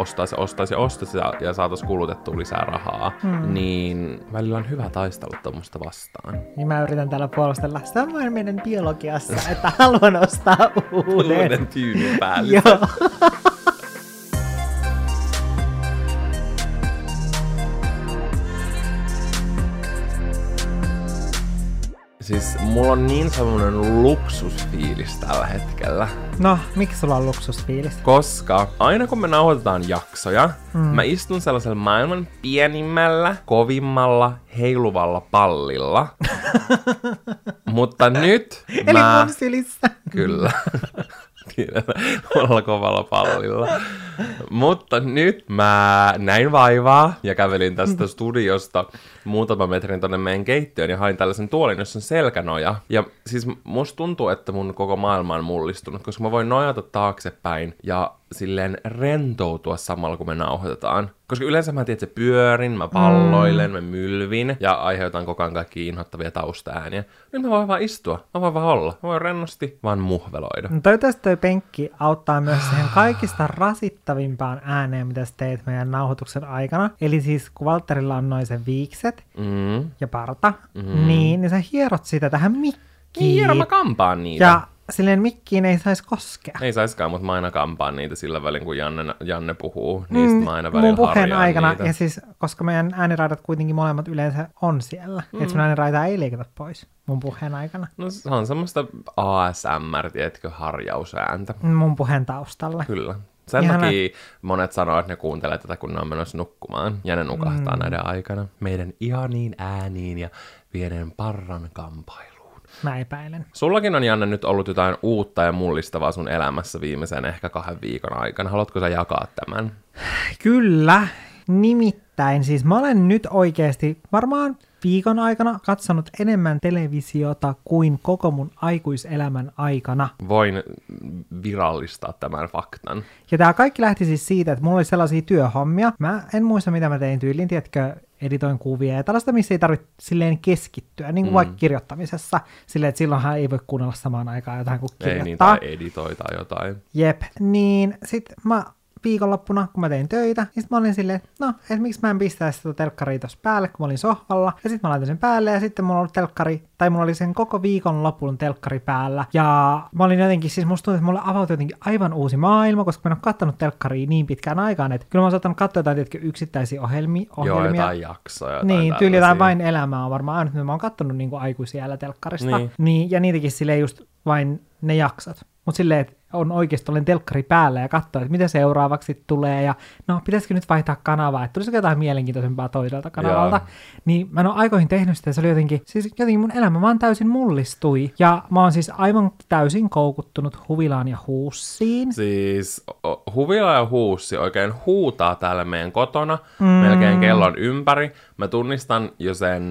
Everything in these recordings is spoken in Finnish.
ostaisi, ostaisi, ostaisi ja, ja saataisiin kulutettua lisää rahaa, mm. niin välillä on hyvä taistella tuommoista vastaan. Niin mä yritän täällä puolustella. Samoin meidän biologiassa, että haluan ostaa uuden. Uuden tyynyn päälle. Joo. Siis mulla on niin semmonen luksusfiilis tällä hetkellä. No, miksi sulla on luksusfiilis? Koska aina kun me nauhoitetaan jaksoja, mm. mä istun sellaisella maailman pienimmällä, kovimmalla, heiluvalla pallilla. Mutta nyt Eli mä... mun sylissä. Kyllä. Olla kovalla pallilla. Mutta nyt mä näin vaivaa ja kävelin tästä studiosta muutama metrin tonne meidän keittiöön ja hain tällaisen tuolin, jossa on selkänoja. Ja siis musta tuntuu, että mun koko maailma on mullistunut, koska mä voin nojata taaksepäin ja silleen rentoutua samalla, kun me nauhoitetaan. Koska yleensä mä tiedän, että pyörin, mä palloilen, mm. mä mylvin ja aiheutan koko ajan kaikki inhottavia taustaääniä. Nyt mä voin vaan istua, mä voin vaan olla. Mä voin rennosti vaan muhveloida. No toivottavasti toi penkki auttaa myös siihen kaikista rasittavimpaan ääneen, mitä sä teet meidän nauhoituksen aikana. Eli siis kun Valtterilla on noin se viikset Mm. ja parta, mm. niin, niin sä hierot sitä tähän mikkiin. Niin, mä kampaan niitä. Ja silleen mikkiin ei saisi koskea. Ei saiskaan, mutta mä aina kampaan niitä sillä välin, kun Janne, Janne puhuu. Niistä mä aina välillä Mm, mun puheen aikana, niitä. ja siis, koska meidän ääniraidat kuitenkin molemmat yleensä on siellä, mm. että sun ääniraita ei leikata pois mun puheen aikana, No se on semmoista ASMR, tiedätkö, harjausääntä. mun puheen taustalla. Kyllä. Sen Ihana. takia monet sanoo, että ne kuuntelee tätä, kun ne on menossa nukkumaan. Ja ne nukahtaa mm. näiden aikana meidän ihaniin ääniin ja pienen parran kampailuun. Mä epäilen. Sullakin on, Janne, nyt ollut jotain uutta ja mullistavaa sun elämässä viimeisen ehkä kahden viikon aikana. Haluatko sä jakaa tämän? Kyllä, nimittäin siis mä olen nyt oikeasti varmaan viikon aikana katsonut enemmän televisiota kuin koko mun aikuiselämän aikana. Voin virallistaa tämän faktan. Ja tää kaikki lähti siis siitä, että mulla oli sellaisia työhommia. Mä en muista, mitä mä tein tyyliin, tiedätkö, editoin kuvia ja tällaista, missä ei tarvitse silleen keskittyä, niin kuin mm. vaikka kirjoittamisessa, silleen, että silloinhan ei voi kuunnella samaan aikaan jotain kuin Ei niin, kirjoittaa. tai editoi tai jotain. Jep, niin sit mä viikonloppuna, kun mä tein töitä, niin sit mä olin silleen, että no, et miksi mä en pistäisi sitä telkkaria tossa päälle, kun mä olin sohvalla. Ja sit mä laitoin sen päälle ja sitten mulla oli telkkari, tai mulla oli sen koko viikon lopun telkkari päällä. Ja mä olin jotenkin, siis musta tuntuu, että mulle avautui jotenkin aivan uusi maailma, koska mä en ole kattonut telkkaria niin pitkään aikaan, että kyllä mä oon saattanut katsoa jotain tietkö, yksittäisiä ohjelmi, Joo, ohjelmia. jotain jaksoja. Jotain Niin, tyyli jotain vain elämää on varmaan ainut, mitä mä oon kattonut niin aikuisiellä telkkarista. Niin. niin. ja niitäkin silleen just vain ne jaksot. Mutta silleen, että on oikeasti olen telkkari päällä ja katsoa, että mitä seuraavaksi tulee ja no pitäisikö nyt vaihtaa kanavaa, että tulisiko jotain mielenkiintoisempaa toiselta kanavalta. Joo. Niin mä en ole aikoihin tehnyt sitä, se oli jotenkin, siis jotenkin mun elämä vaan täysin mullistui. Ja mä oon siis aivan täysin koukuttunut Huvilaan ja Huussiin. Siis Huvila ja Huussi oikein huutaa täällä meidän kotona, mm. melkein kellon ympäri. Mä tunnistan jo sen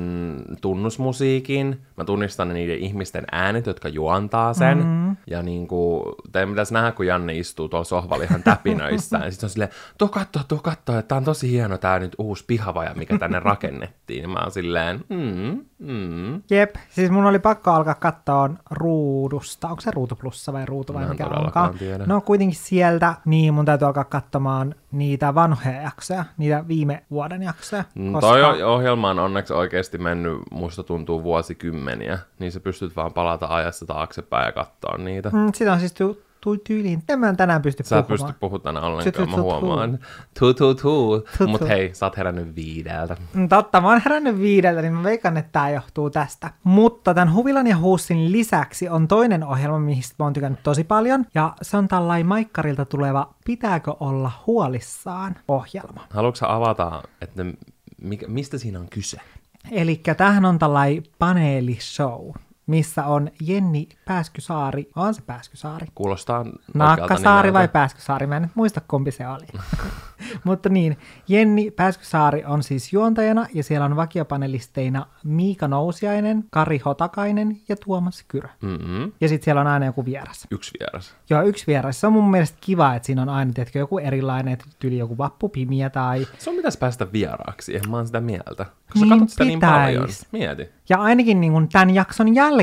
tunnusmusiikin, mä tunnistan niiden ihmisten äänet, jotka juontaa sen. Mm. Ja niin kuin, teidän pitäisi nähdä, kun Janne istuu tuolla sohvalla ihan täpinöissään. ja sitten on silleen, tuo katto, tuo katto, että tää on tosi hieno tää nyt uusi pihavaja, mikä tänne rakennettiin. Ja mä oon silleen, mm, mm. Jep, siis mun oli pakko alkaa katsoa ruudusta. Onko se ruutu plussa vai ruutu vai Mä mikä onkaan? tiedä. No kuitenkin sieltä, niin mun täytyy alkaa katsomaan niitä vanhoja jaksoja, niitä viime vuoden jaksoja. Mm, Toi o- ohjelma on onneksi oikeasti mennyt, musta tuntuu vuosikymmeniä, niin sä pystyt vaan palata ajassa taaksepäin ja katsoa niitä. Mm, sitä on siis tu- tu- tyyliin. En mä tänään pysty Sä puhumaan. pysty puhumaan tänään ollenkaan, mä huomaan. Tu tu tu. Tu- Mut hei, sä oot herännyt viideltä. Mm, Totta, mä oon herännyt viideltä, niin mä veikkaan, että tää johtuu tästä. Mutta tämän Huvilan ja Huussin lisäksi on toinen ohjelma, mistä mä oon tykännyt tosi paljon. Ja se on tällainen Maikkarilta tuleva Pitääkö olla huolissaan ohjelma. Haluatko sä avata, että mikä, mistä siinä on kyse? Eli tämähän on tällainen paneelishow, missä on Jenni Pääskysaari, on se Pääskysaari? Kuulostaa Naakkasaari vai. Pääskysaari, mä en nyt muista kumpi se oli. Mutta niin, Jenni Pääskysaari on siis juontajana ja siellä on vakiopanelisteina Miika Nousiainen, Kari Hotakainen ja Tuomas Kyrö. Mm-hmm. Ja sitten siellä on aina joku vieras. Yksi vieras. Joo, yksi vieras. Se on mun mielestä kiva, että siinä on aina tiedätkö, joku erilainen, että tyyli joku vappupimiä tai... Sun pitäisi päästä vieraaksi, eihän mä oon sitä mieltä. Koska Niin katsot sitä niin paljon. pitäis. Mieti. Ja ainakin niin kuin tämän jakson jälkeen,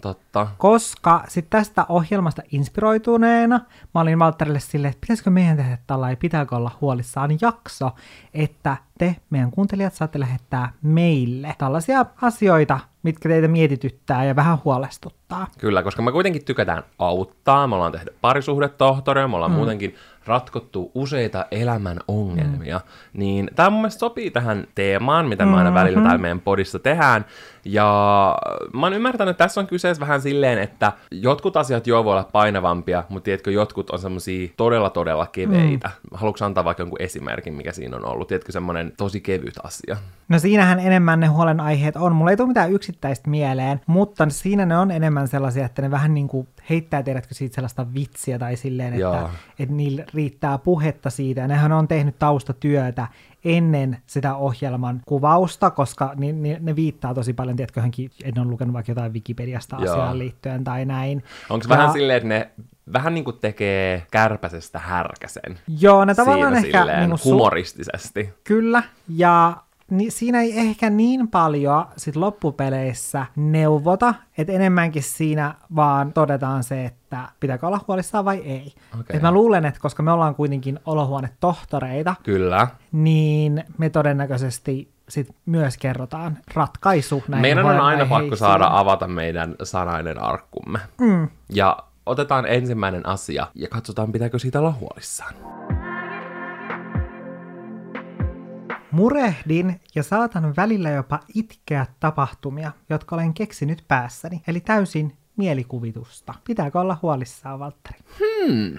Totta. Koska sitten tästä ohjelmasta inspiroituneena mä olin Valtterille silleen, että pitäisikö meidän tehdä tällainen, pitääkö olla huolissaan jakso, että te, meidän kuuntelijat, saatte lähettää meille tällaisia asioita, mitkä teitä mietityttää ja vähän huolestuttaa. Kyllä, koska me kuitenkin tykätään auttaa, me ollaan tehty parisuhdetohtoria, me ollaan mm. muutenkin ratkottu useita elämän ongelmia, mm. niin tämä mun mielestä sopii tähän teemaan, mitä me aina välillä mm-hmm. täällä meidän podissa tehdään, ja mä oon ymmärtänyt, että tässä on kyseessä vähän silleen, että jotkut asiat jo voi olla painavampia, mutta tiedätkö, jotkut on semmosia todella todella keveitä. Mm. Haluatko antaa vaikka jonkun esimerkin, mikä siinä on ollut? Tiedätkö, semmoinen tosi kevyt asia? No siinähän enemmän ne huolenaiheet on. Mulla ei tule mitään yksittäistä mieleen, mutta siinä ne on enemmän sellaisia, että ne vähän niin kuin heittää, tiedätkö, siitä sellaista vitsiä tai silleen, että, että niillä riittää puhetta siitä. Ja nehän on tehnyt taustatyötä ennen sitä ohjelman kuvausta, koska ne, ne, ne viittaa tosi paljon, tiedätkö, en ole lukenut vaikka jotain Wikipediasta asiaan liittyen tai näin. Onko ja... vähän silleen, että ne vähän niin kuin tekee kärpäsestä härkäsen? Joo, ne tavallaan ehkä... Niin kuin humoristisesti. Su- kyllä, ja niin siinä ei ehkä niin paljon sit loppupeleissä neuvota, että enemmänkin siinä vaan todetaan se, että pitääkö olla huolissaan vai ei. Okay. Et mä luulen, että koska me ollaan kuitenkin olohuonetohtoreita, Kyllä. niin me todennäköisesti sit myös kerrotaan ratkaisu näihin Meidän on aina pakko saada avata meidän sanainen arkkumme. Mm. Ja otetaan ensimmäinen asia ja katsotaan, pitääkö siitä olla huolissaan. Murehdin ja saatan välillä jopa itkeä tapahtumia, jotka olen keksinyt päässäni, eli täysin mielikuvitusta. Pitääkö olla huolissaan, Valtteri? Hmm.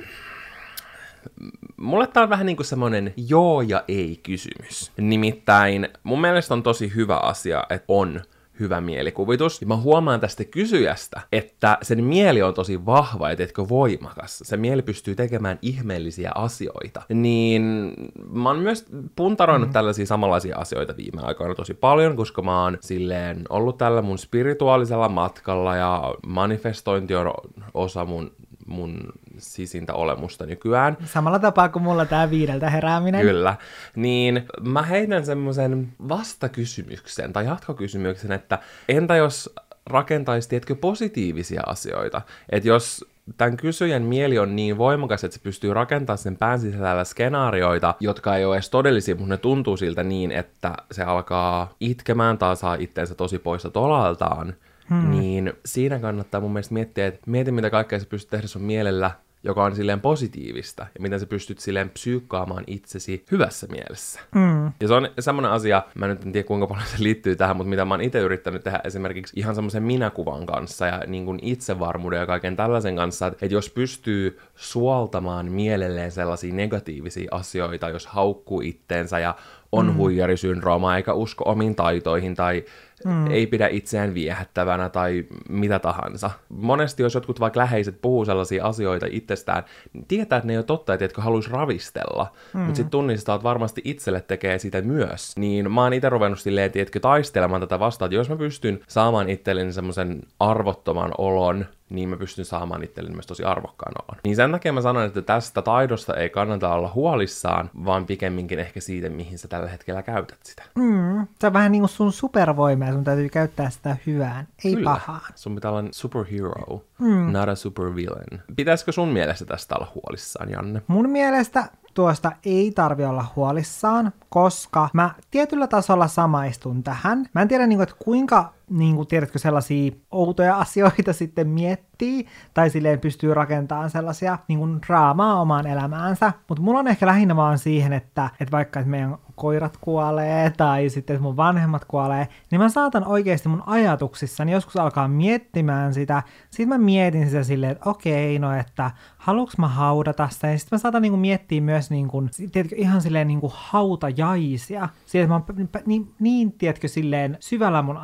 Mulle tää on vähän niin kuin semmoinen joo ja ei kysymys. Nimittäin mun mielestä on tosi hyvä asia, että on hyvä mielikuvitus. Ja mä huomaan tästä kysyjästä, että sen mieli on tosi vahva ja teetkö voimakas. Se mieli pystyy tekemään ihmeellisiä asioita. Niin mä oon myös puntaroinut mm. tällaisia samanlaisia asioita viime aikoina tosi paljon, koska mä oon silleen ollut tällä mun spirituaalisella matkalla ja manifestointi on osa mun mun sisintä olemusta nykyään. Samalla tapaa kuin mulla tää viideltä herääminen. Kyllä. Niin mä heitän semmoisen vastakysymyksen tai jatkokysymyksen, että entä jos rakentaisi, tiedätkö, positiivisia asioita? Että jos tämän kysyjän mieli on niin voimakas, että se pystyy rakentamaan sen pään sisällä skenaarioita, jotka ei ole edes todellisia, mutta ne tuntuu siltä niin, että se alkaa itkemään tai saa itteensä tosi poissa tolaltaan, hmm. niin siinä kannattaa mun mielestä miettiä, että mieti mitä kaikkea sä pystyt tehdä sun mielellä, joka on silleen positiivista, ja miten sä pystyt silleen psyykkaamaan itsesi hyvässä mielessä. Mm. Ja se on semmoinen asia, mä nyt en tiedä kuinka paljon se liittyy tähän, mutta mitä mä oon itse yrittänyt tehdä esimerkiksi ihan semmoisen minäkuvan kanssa ja niin kuin itsevarmuuden ja kaiken tällaisen kanssa, että, että jos pystyy suoltamaan mielelleen sellaisia negatiivisia asioita, jos haukkuu itteensä ja on mm. huijarisyndrooma eikä usko omiin taitoihin tai mm. ei pidä itseään viehättävänä tai mitä tahansa. Monesti jos jotkut vaikka läheiset puhuu sellaisia asioita itsestään, niin tietää, että ne ei ole totta, että etkö haluaisi ravistella. Mm. Mutta sitten tunnistaa, että varmasti itselle tekee sitä myös. Niin mä oon itse ruvennut silleen, että taistelemaan tätä vastaan, että jos mä pystyn saamaan itselleni semmoisen arvottoman olon, niin mä pystyn saamaan itselleni myös tosi arvokkaan olon. Niin sen takia mä sanon, että tästä taidosta ei kannata olla huolissaan, vaan pikemminkin ehkä siitä, mihin sä tällä hetkellä käytät sitä. Mm, se on vähän niin kuin sun supervoima ja sun täytyy käyttää sitä hyvään, ei Kyllä. pahaan. Sun pitää olla superhero, mm. not a supervillain. Pitäisikö sun mielestä tästä olla huolissaan, Janne? Mun mielestä tuosta ei tarvi olla huolissaan, koska mä tietyllä tasolla samaistun tähän. Mä en tiedä, niin kuin, että kuinka, niin kuin, tiedätkö, sellaisia outoja asioita sitten miettii, tai silleen pystyy rakentamaan sellaisia niin kuin, draamaa omaan elämäänsä, mutta mulla on ehkä lähinnä vaan siihen, että, että vaikka että meidän koirat kuolee tai sitten että mun vanhemmat kuolee, niin mä saatan oikeasti mun ajatuksissani joskus alkaa miettimään sitä. Sitten mä mietin sitä silleen, että okei, no että haluuks mä haudata sitä. Ja sitten mä saatan niinku miettiä myös niinku, tiedätkö, ihan silleen niinku hautajaisia. Silleen, että mä oon niin, niin, tiedätkö, silleen syvällä mun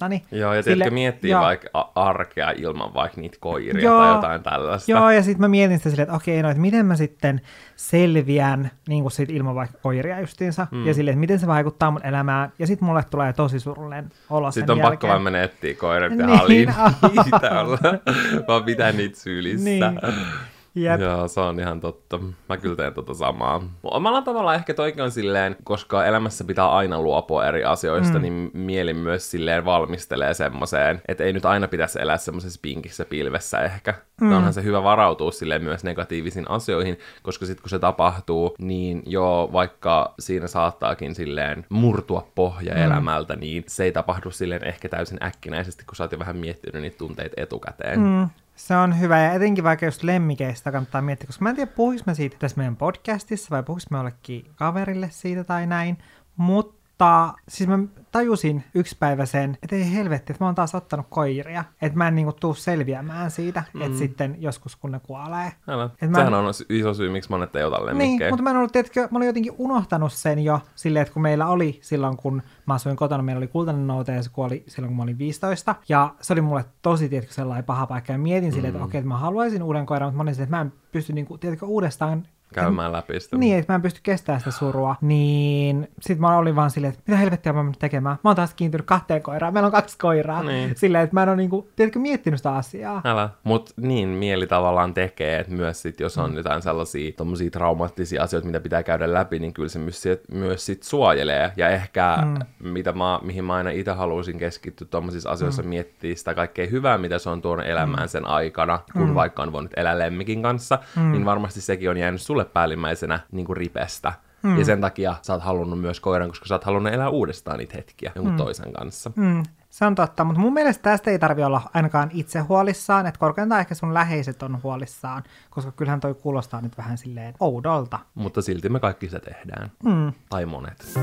ajatuksissani. Joo, ja tiedätkö, miettii ja, vaikka arkea ilman vaikka niitä koiria joo, tai jotain tällaista. Joo, ja sitten mä mietin sitä silleen, että okei, no että miten mä sitten selviän niin kuin siitä ilman vaikka koiria justiinsa, mm. ja silleen, että miten se vaikuttaa mun elämään, ja sitten mulle tulee tosi surullinen olo Sitten on jälkeen. pakko vaan mennä etsiä koirat ja niin, niitä olla, vaan pitää niitä sylissä. Niin. Jep. Joo, se on ihan totta. Mä kyllä teen tota samaa. Omalla tavalla ehkä toikin on silleen, koska elämässä pitää aina luopua eri asioista, mm. niin mieli myös silleen valmistelee semmoiseen, että ei nyt aina pitäisi elää semmoisessa pinkissä pilvessä ehkä. Mm. Onhan se hyvä varautua silleen myös negatiivisiin asioihin, koska sitten kun se tapahtuu, niin joo, vaikka siinä saattaakin silleen murtua pohja mm. elämältä, niin se ei tapahdu silleen ehkä täysin äkkinäisesti, kun sä oot jo vähän miettinyt niitä tunteita etukäteen. Mm. Se on hyvä, ja etenkin vaikka just lemmikeistä kannattaa miettiä, koska mä en tiedä, puhuis mä siitä tässä meidän podcastissa, vai puhuis mä jollekin kaverille siitä tai näin, mutta siis mä tajusin yksi päivä sen, että ei helvetti, että mä oon taas ottanut koiria, että mä en niinku tuu selviämään siitä, mm. että sitten joskus kun ne kuolee. Älä. Et mä Sehän en- on iso syy, miksi monet ei ota lemmikkejä. Niin, mutta mä en ollut, tiedätkö, mä olin jotenkin unohtanut sen jo silleen, että kun meillä oli silloin, kun mä asuin kotona, meillä oli kultainen noute ja se kuoli silloin, kun mä olin 15. Ja se oli mulle tosi, tiedätkö, sellainen paha paikka. Ja mietin silleen, että okei, että mä haluaisin uuden koiran, mutta mä olin silleen, että mä en pysty, niin kuin, tiedätkö, uudestaan Käymään läpi sitä. niin, että mä en pysty kestämään sitä surua, niin sit mä olin vaan silleen, että mitä helvettiä mä oon tekemään. Mä oon taas kiintynyt kahteen koiraan, meillä on kaksi koiraa. Niin. Silleen, että mä en ole niinku, tiedätkö, miettinyt sitä asiaa. Älä. Mut niin mieli tavallaan tekee, että myös sit, jos Mm. on jotain sellaisia tommosia traumaattisia asioita, mitä pitää käydä läpi, niin kyllä se myös, sit, myös sit suojelee. Ja ehkä, mm. mitä mä, mihin mä aina itse haluaisin keskittyä tommosissa asioissa, mm. miettiä sitä kaikkea hyvää, mitä se on tuonut elämään sen aikana, kun mm. vaikka on voinut elää lemmikin kanssa, mm. niin varmasti sekin on jäänyt sulle päällimmäisenä niin kuin ripestä. Mm. Ja sen takia sä oot halunnut myös koiran, koska sä oot halunnut elää uudestaan niitä hetkiä jonkun mm. toisen kanssa. Mm, se on totta, mutta mun mielestä tästä ei tarvi olla ainakaan itse huolissaan, että korkeintaan ehkä sun läheiset on huolissaan, koska kyllähän toi kuulostaa nyt vähän silleen oudolta. Mutta silti me kaikki sitä tehdään. Mm. Tai monet.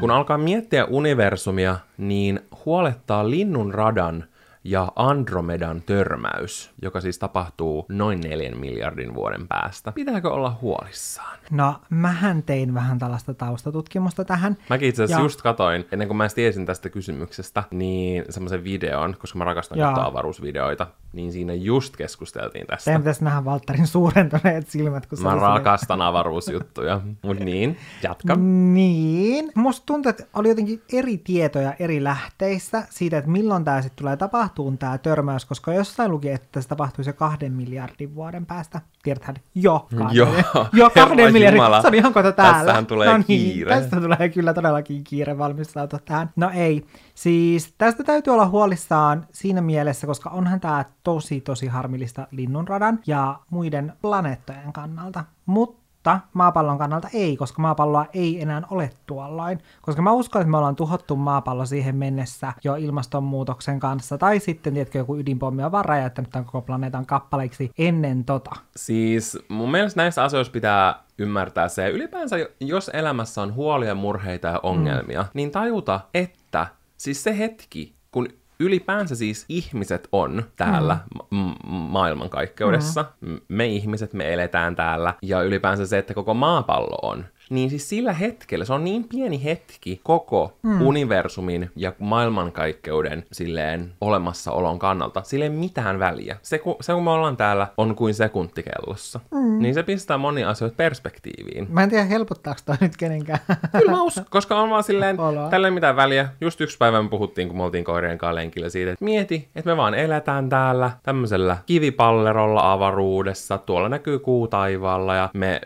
Kun alkaa miettiä universumia, niin huolettaa linnun radan ja Andromedan törmäys, joka siis tapahtuu noin neljän miljardin vuoden päästä. Pitääkö olla huolissaan? No, mähän tein vähän tällaista taustatutkimusta tähän. Mäkin itse asiassa Ja- just katoin, ennen kuin mä edes tiesin tästä kysymyksestä, niin semmoisen videon, koska mä rakastan Jaa. katsoa avaruusvideoita, niin siinä just keskusteltiin tästä. Teidän pitäisi nähdä Valtterin suurentuneet silmät, kun se Mä oli rakastan avaruusjuttuja. Mut niin, jatka. Niin. Musta tuntuu, että oli jotenkin eri tietoja eri lähteissä siitä, että milloin tämä sitten tulee tapahtuun tämä törmäys, koska jossain luki, että se tapahtuisi jo kahden miljardin vuoden päästä. Tiedäthän, jo kahden, Joo. jo kahden miljardin. Jumala. Se on ihan kohta täällä. Tässähän tulee no niin, kiire. Tästä tulee kyllä todellakin kiire valmistautua tähän. No ei. Siis tästä täytyy olla huolissaan siinä mielessä, koska onhan tämä tosi tosi harmillista linnunradan ja muiden planeettojen kannalta. Mutta mutta maapallon kannalta ei, koska maapalloa ei enää ole tuolloin. Koska mä uskon, että me ollaan tuhottu maapallo siihen mennessä jo ilmastonmuutoksen kanssa, tai sitten, tiedätkö, joku ydinpommi on vaan räjäyttänyt tämän koko planeetan kappaleiksi ennen tota. Siis mun mielestä näissä asioissa pitää ymmärtää se, ylipäänsä jos elämässä on huolia, murheita ja ongelmia, mm. niin tajuta, että siis se hetki, kun ylipäänsä siis ihmiset on täällä mm. ma- maailmankaikkeudessa, mm. me ihmiset, me eletään täällä, ja ylipäänsä se, että koko maapallo on, niin siis sillä hetkellä, se on niin pieni hetki koko mm. universumin ja maailmankaikkeuden silleen olemassaolon kannalta, sille ei mitään väliä. Se, ku, se kun me ollaan täällä, on kuin sekuntikellossa. Mm. Niin se pistää monia asioita perspektiiviin. Mä en tiedä, helpottaako toi nyt kenenkään. Kyllä mä uskon, koska on vaan silleen, Oloa. tällä ei mitään väliä. Just yksi päivä me puhuttiin, kun me oltiin koirien kanssa lenkillä siitä, että mieti, että me vaan eletään täällä tämmöisellä kivipallerolla avaruudessa, tuolla näkyy kuu taivaalla ja me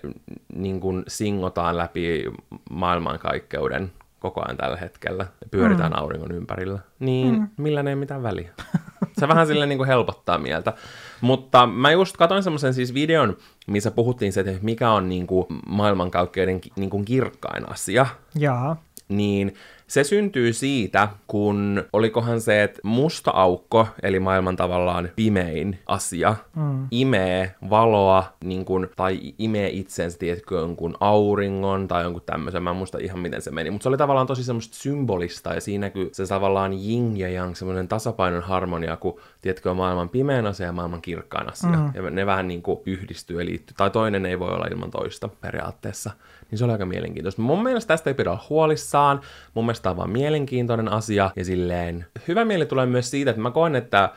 niin kuin singotaan läpi maailmankaikkeuden koko ajan tällä hetkellä ja pyöritään mm. auringon ympärillä. Niin mm. millä ei mitään väliä. Se vähän silleen niin kuin helpottaa mieltä. Mutta mä just katsoin semmoisen siis videon, missä puhuttiin se, että mikä on niin kuin maailmankaikkeuden niin kuin kirkkain asia Jaa. niin se syntyy siitä, kun olikohan se, että musta aukko, eli maailman tavallaan pimein asia, mm. imee valoa niin kun, tai imee itsensä, tiedätkö, jonkun auringon tai jonkun tämmöisen, mä en muista ihan miten se meni, mutta se oli tavallaan tosi semmoista symbolista ja siinä näkyy se tavallaan yin ja yang, semmoinen tasapainon harmonia, kun tiedätkö, on maailman pimeän asia ja maailman kirkkaan asia. Mm. Ja ne vähän niin kuin yhdistyy ja liittyy, tai toinen ei voi olla ilman toista periaatteessa. Niin se oli aika mielenkiintoista. Mun mielestä tästä ei pidä olla huolissaan. Mun mielestä tämä on vaan mielenkiintoinen asia, ja silleen hyvä mieli tulee myös siitä, että mä koen, että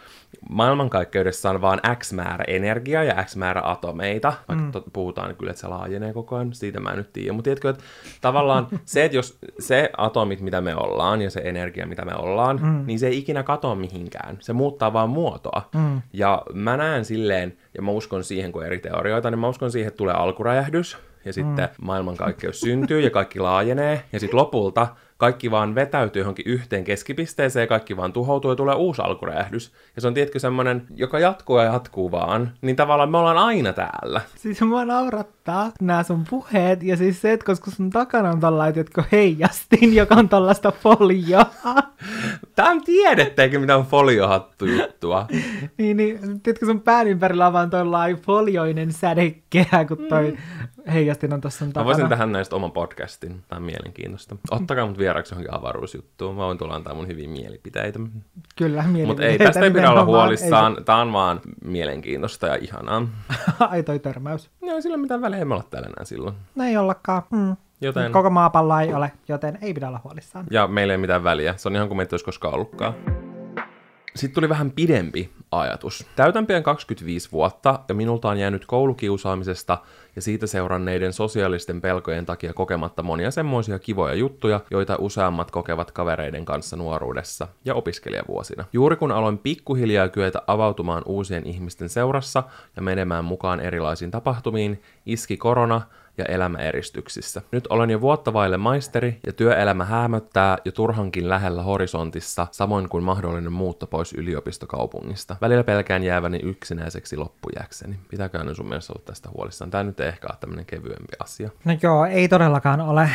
maailmankaikkeudessa on vaan X määrä energiaa ja X määrä atomeita, vaikka mm. tot, puhutaan kyllä, että se laajenee koko ajan, siitä mä en nyt tiedä, mutta tiedätkö, että tavallaan se, että jos se atomit, mitä me ollaan, ja se energia, mitä me ollaan, mm. niin se ei ikinä katoa mihinkään, se muuttaa vaan muotoa, mm. ja mä näen silleen, ja mä uskon siihen, kun eri teorioita, niin mä uskon siihen, että tulee alkuräjähdys, ja sitten mm. maailmankaikkeus syntyy ja kaikki laajenee, ja sitten lopulta kaikki vaan vetäytyy johonkin yhteen keskipisteeseen ja kaikki vaan tuhoutuu ja tulee uusi alkuräjähdys. Ja se on tietenkin semmoinen, joka jatkuu ja jatkuu vaan, niin tavallaan me ollaan aina täällä. Siis mua naurattaa nämä sun puheet ja siis se, että koska sun takana on tollainen, että heijastin, joka on tollaista folioa. Tämä on tiedettä eikä mitään foliohattu juttua. niin, niin, tiedätkö sun pään ympärillä on vaan tollainen folioinen sädekkeä, kun toi mm. Heijastin on tuossa takana. Mä voisin tähän näistä oman podcastin. Tämä on mielenkiintoista. Ottakaa mut vieraksi johonkin avaruusjuttuun. Mä voin tulla antaa mun hyviä mielipiteitä. Kyllä, mielipiteitä. Mutta ei, tästä ei pidä olla huolissaan. Ei... Tämä on vaan mielenkiintoista ja ihanaa. Ai toi törmäys. No ei sillä mitään väliä, emme olla täällä enää silloin. No ei ollakaan. Mm. Joten... Koko maapallo ei ole, joten ei pidä olla huolissaan. Ja meillä ei mitään väliä. Se on ihan kuin meitä olisi koskaan ollutkaan. Sitten tuli vähän pidempi ajatus. Täytän pian 25 vuotta ja minulta on jäänyt koulukiusaamisesta ja siitä seuranneiden sosiaalisten pelkojen takia kokematta monia semmoisia kivoja juttuja, joita useammat kokevat kavereiden kanssa nuoruudessa ja opiskelijavuosina. Juuri kun aloin pikkuhiljaa kyetä avautumaan uusien ihmisten seurassa ja menemään mukaan erilaisiin tapahtumiin, iski korona ja elämäeristyksissä. Nyt olen jo vuotta vaille maisteri ja työelämä häämöttää jo turhankin lähellä horisontissa, samoin kuin mahdollinen muutto pois yliopistokaupungista. Välillä pelkään jääväni yksinäiseksi loppujäkseni. Pitääkö ne sun mielestä olla tästä huolissaan? Tämä nyt ei ehkä ole tämmöinen kevyempi asia. No joo, ei todellakaan ole.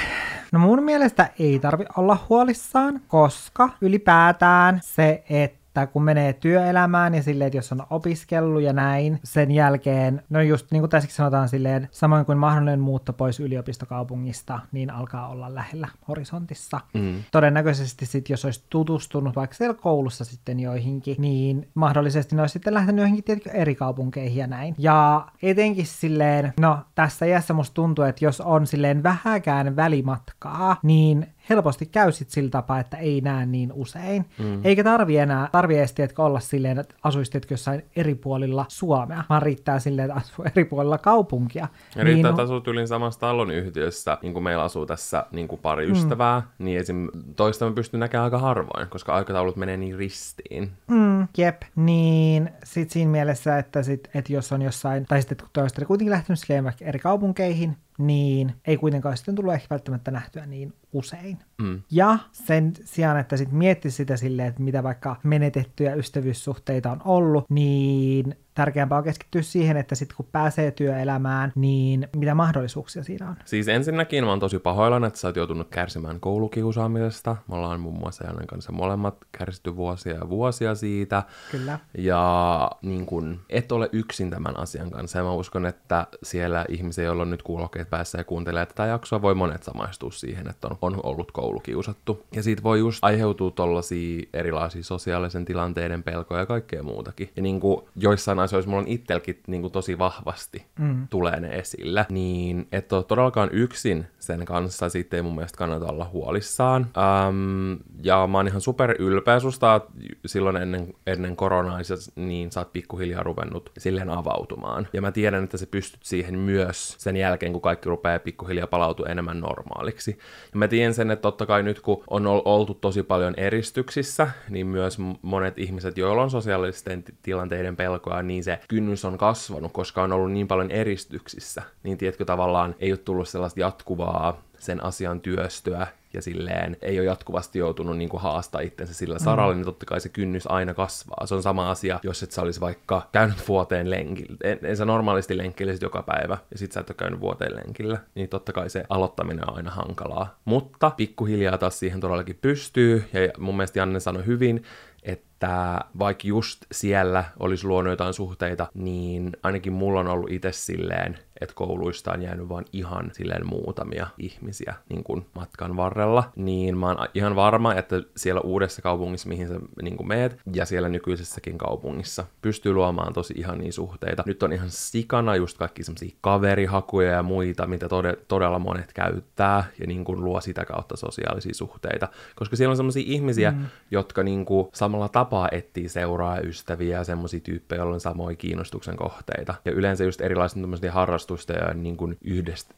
No mun mielestä ei tarvi olla huolissaan, koska ylipäätään se, että että kun menee työelämään ja silleen, että jos on opiskellut ja näin, sen jälkeen, no just niin kuin tässäkin sanotaan silleen, samoin kuin mahdollinen muutto pois yliopistokaupungista, niin alkaa olla lähellä horisontissa. Mm. Todennäköisesti sitten, jos olisi tutustunut vaikka siellä koulussa sitten joihinkin, niin mahdollisesti ne olisi sitten lähtenyt joihinkin tietenkin eri kaupunkeihin ja näin. Ja etenkin silleen, no tässä iässä musta tuntuu, että jos on silleen vähäkään välimatkaa, niin helposti käy sit sillä tapaa, että ei näe niin usein. Mm. Eikä tarvi enää, tarvi edes tiedätkö, olla silleen, että asuisit jossain eri puolilla Suomea, vaan riittää silleen, että asuu eri puolilla kaupunkia. Ja riittää, niin, että asuu yli samassa talon yhtiössä, niin kuin meillä asuu tässä niin kuin pari mm. ystävää, niin esim. toista me pystyy näkemään aika harvoin, koska aikataulut menee niin ristiin. Mm, jep, niin sit siinä mielessä, että, sit, että jos on jossain, tai sitten kun toista kuitenkin lähtenyt silleen eri kaupunkeihin, niin ei kuitenkaan sitten tullut ehkä välttämättä nähtyä niin usein. Mm. Ja sen sijaan, että sitten miettisi sitä silleen, että mitä vaikka menetettyjä ystävyyssuhteita on ollut, niin tärkeämpää on keskittyä siihen, että sitten kun pääsee työelämään, niin mitä mahdollisuuksia siinä on? Siis ensinnäkin mä oon tosi pahoillani, että sä oot joutunut kärsimään koulukiusaamisesta. Me ollaan muun muassa Jannen kanssa molemmat kärsitty vuosia ja vuosia siitä. Kyllä. Ja niin kun, et ole yksin tämän asian kanssa. Ja mä uskon, että siellä ihmisiä, joilla on nyt kuulokkeet päässä ja kuuntelee tätä jaksoa, voi monet samaistua siihen, että on, on ollut koulukiusattu. Ja siitä voi just aiheutua tollasia erilaisia sosiaalisen tilanteiden pelkoja ja kaikkea muutakin. Ja niin kuin joissain asioissa mulla on itselläkin niin kuin tosi vahvasti mm. tulee ne esillä, niin et ole todellakaan yksin sen kanssa, sitten ei mun mielestä kannata olla huolissaan. Um, ja mä oon ihan super ylpeä susta, silloin ennen, ennen koronaa, niin sä oot pikkuhiljaa ruvennut silleen avautumaan. Ja mä tiedän, että sä pystyt siihen myös sen jälkeen, kun kaikki rupeaa pikkuhiljaa palautua enemmän normaaliksi. Ja mä tiedän sen, että totta kai nyt kun on oltu tosi paljon eristyksissä, niin myös monet ihmiset, joilla on sosiaalisten tilanteiden pelkoa, niin se kynnys on kasvanut, koska on ollut niin paljon eristyksissä. Niin tiedätkö, tavallaan ei ole tullut sellaista jatkuvaa sen asian työstöä ja silleen ei ole jatkuvasti joutunut niin kuin haastaa itsensä sillä saralla, mm. niin totta kai se kynnys aina kasvaa. Se on sama asia, jos et sä olisi vaikka käynyt vuoteen lenkillä. En, en sä normaalisti lenkkilisit joka päivä, ja sit sä et ole käynyt vuoteen lenkillä, niin totta kai se aloittaminen on aina hankalaa. Mutta pikkuhiljaa taas siihen todellakin pystyy, ja mun mielestä Janne sanoi hyvin, että että vaikka just siellä olisi luonut jotain suhteita, niin ainakin mulla on ollut itse silleen, että kouluista on jäänyt vain ihan silleen muutamia ihmisiä niin kuin matkan varrella, niin mä oon ihan varma, että siellä uudessa kaupungissa, mihin sä niin kuin meet, ja siellä nykyisessäkin kaupungissa pystyy luomaan tosi ihan niin suhteita. Nyt on ihan sikana just kaikki semmosia kaverihakuja ja muita, mitä tode, todella monet käyttää, ja niin kuin luo sitä kautta sosiaalisia suhteita, koska siellä on semmoisia ihmisiä, mm. jotka niin kuin samalla tapaa etsii seuraa ystäviä ja semmoisia tyyppejä, joilla on samoja kiinnostuksen kohteita. Ja yleensä just erilaisten harrastusten ja niin kuin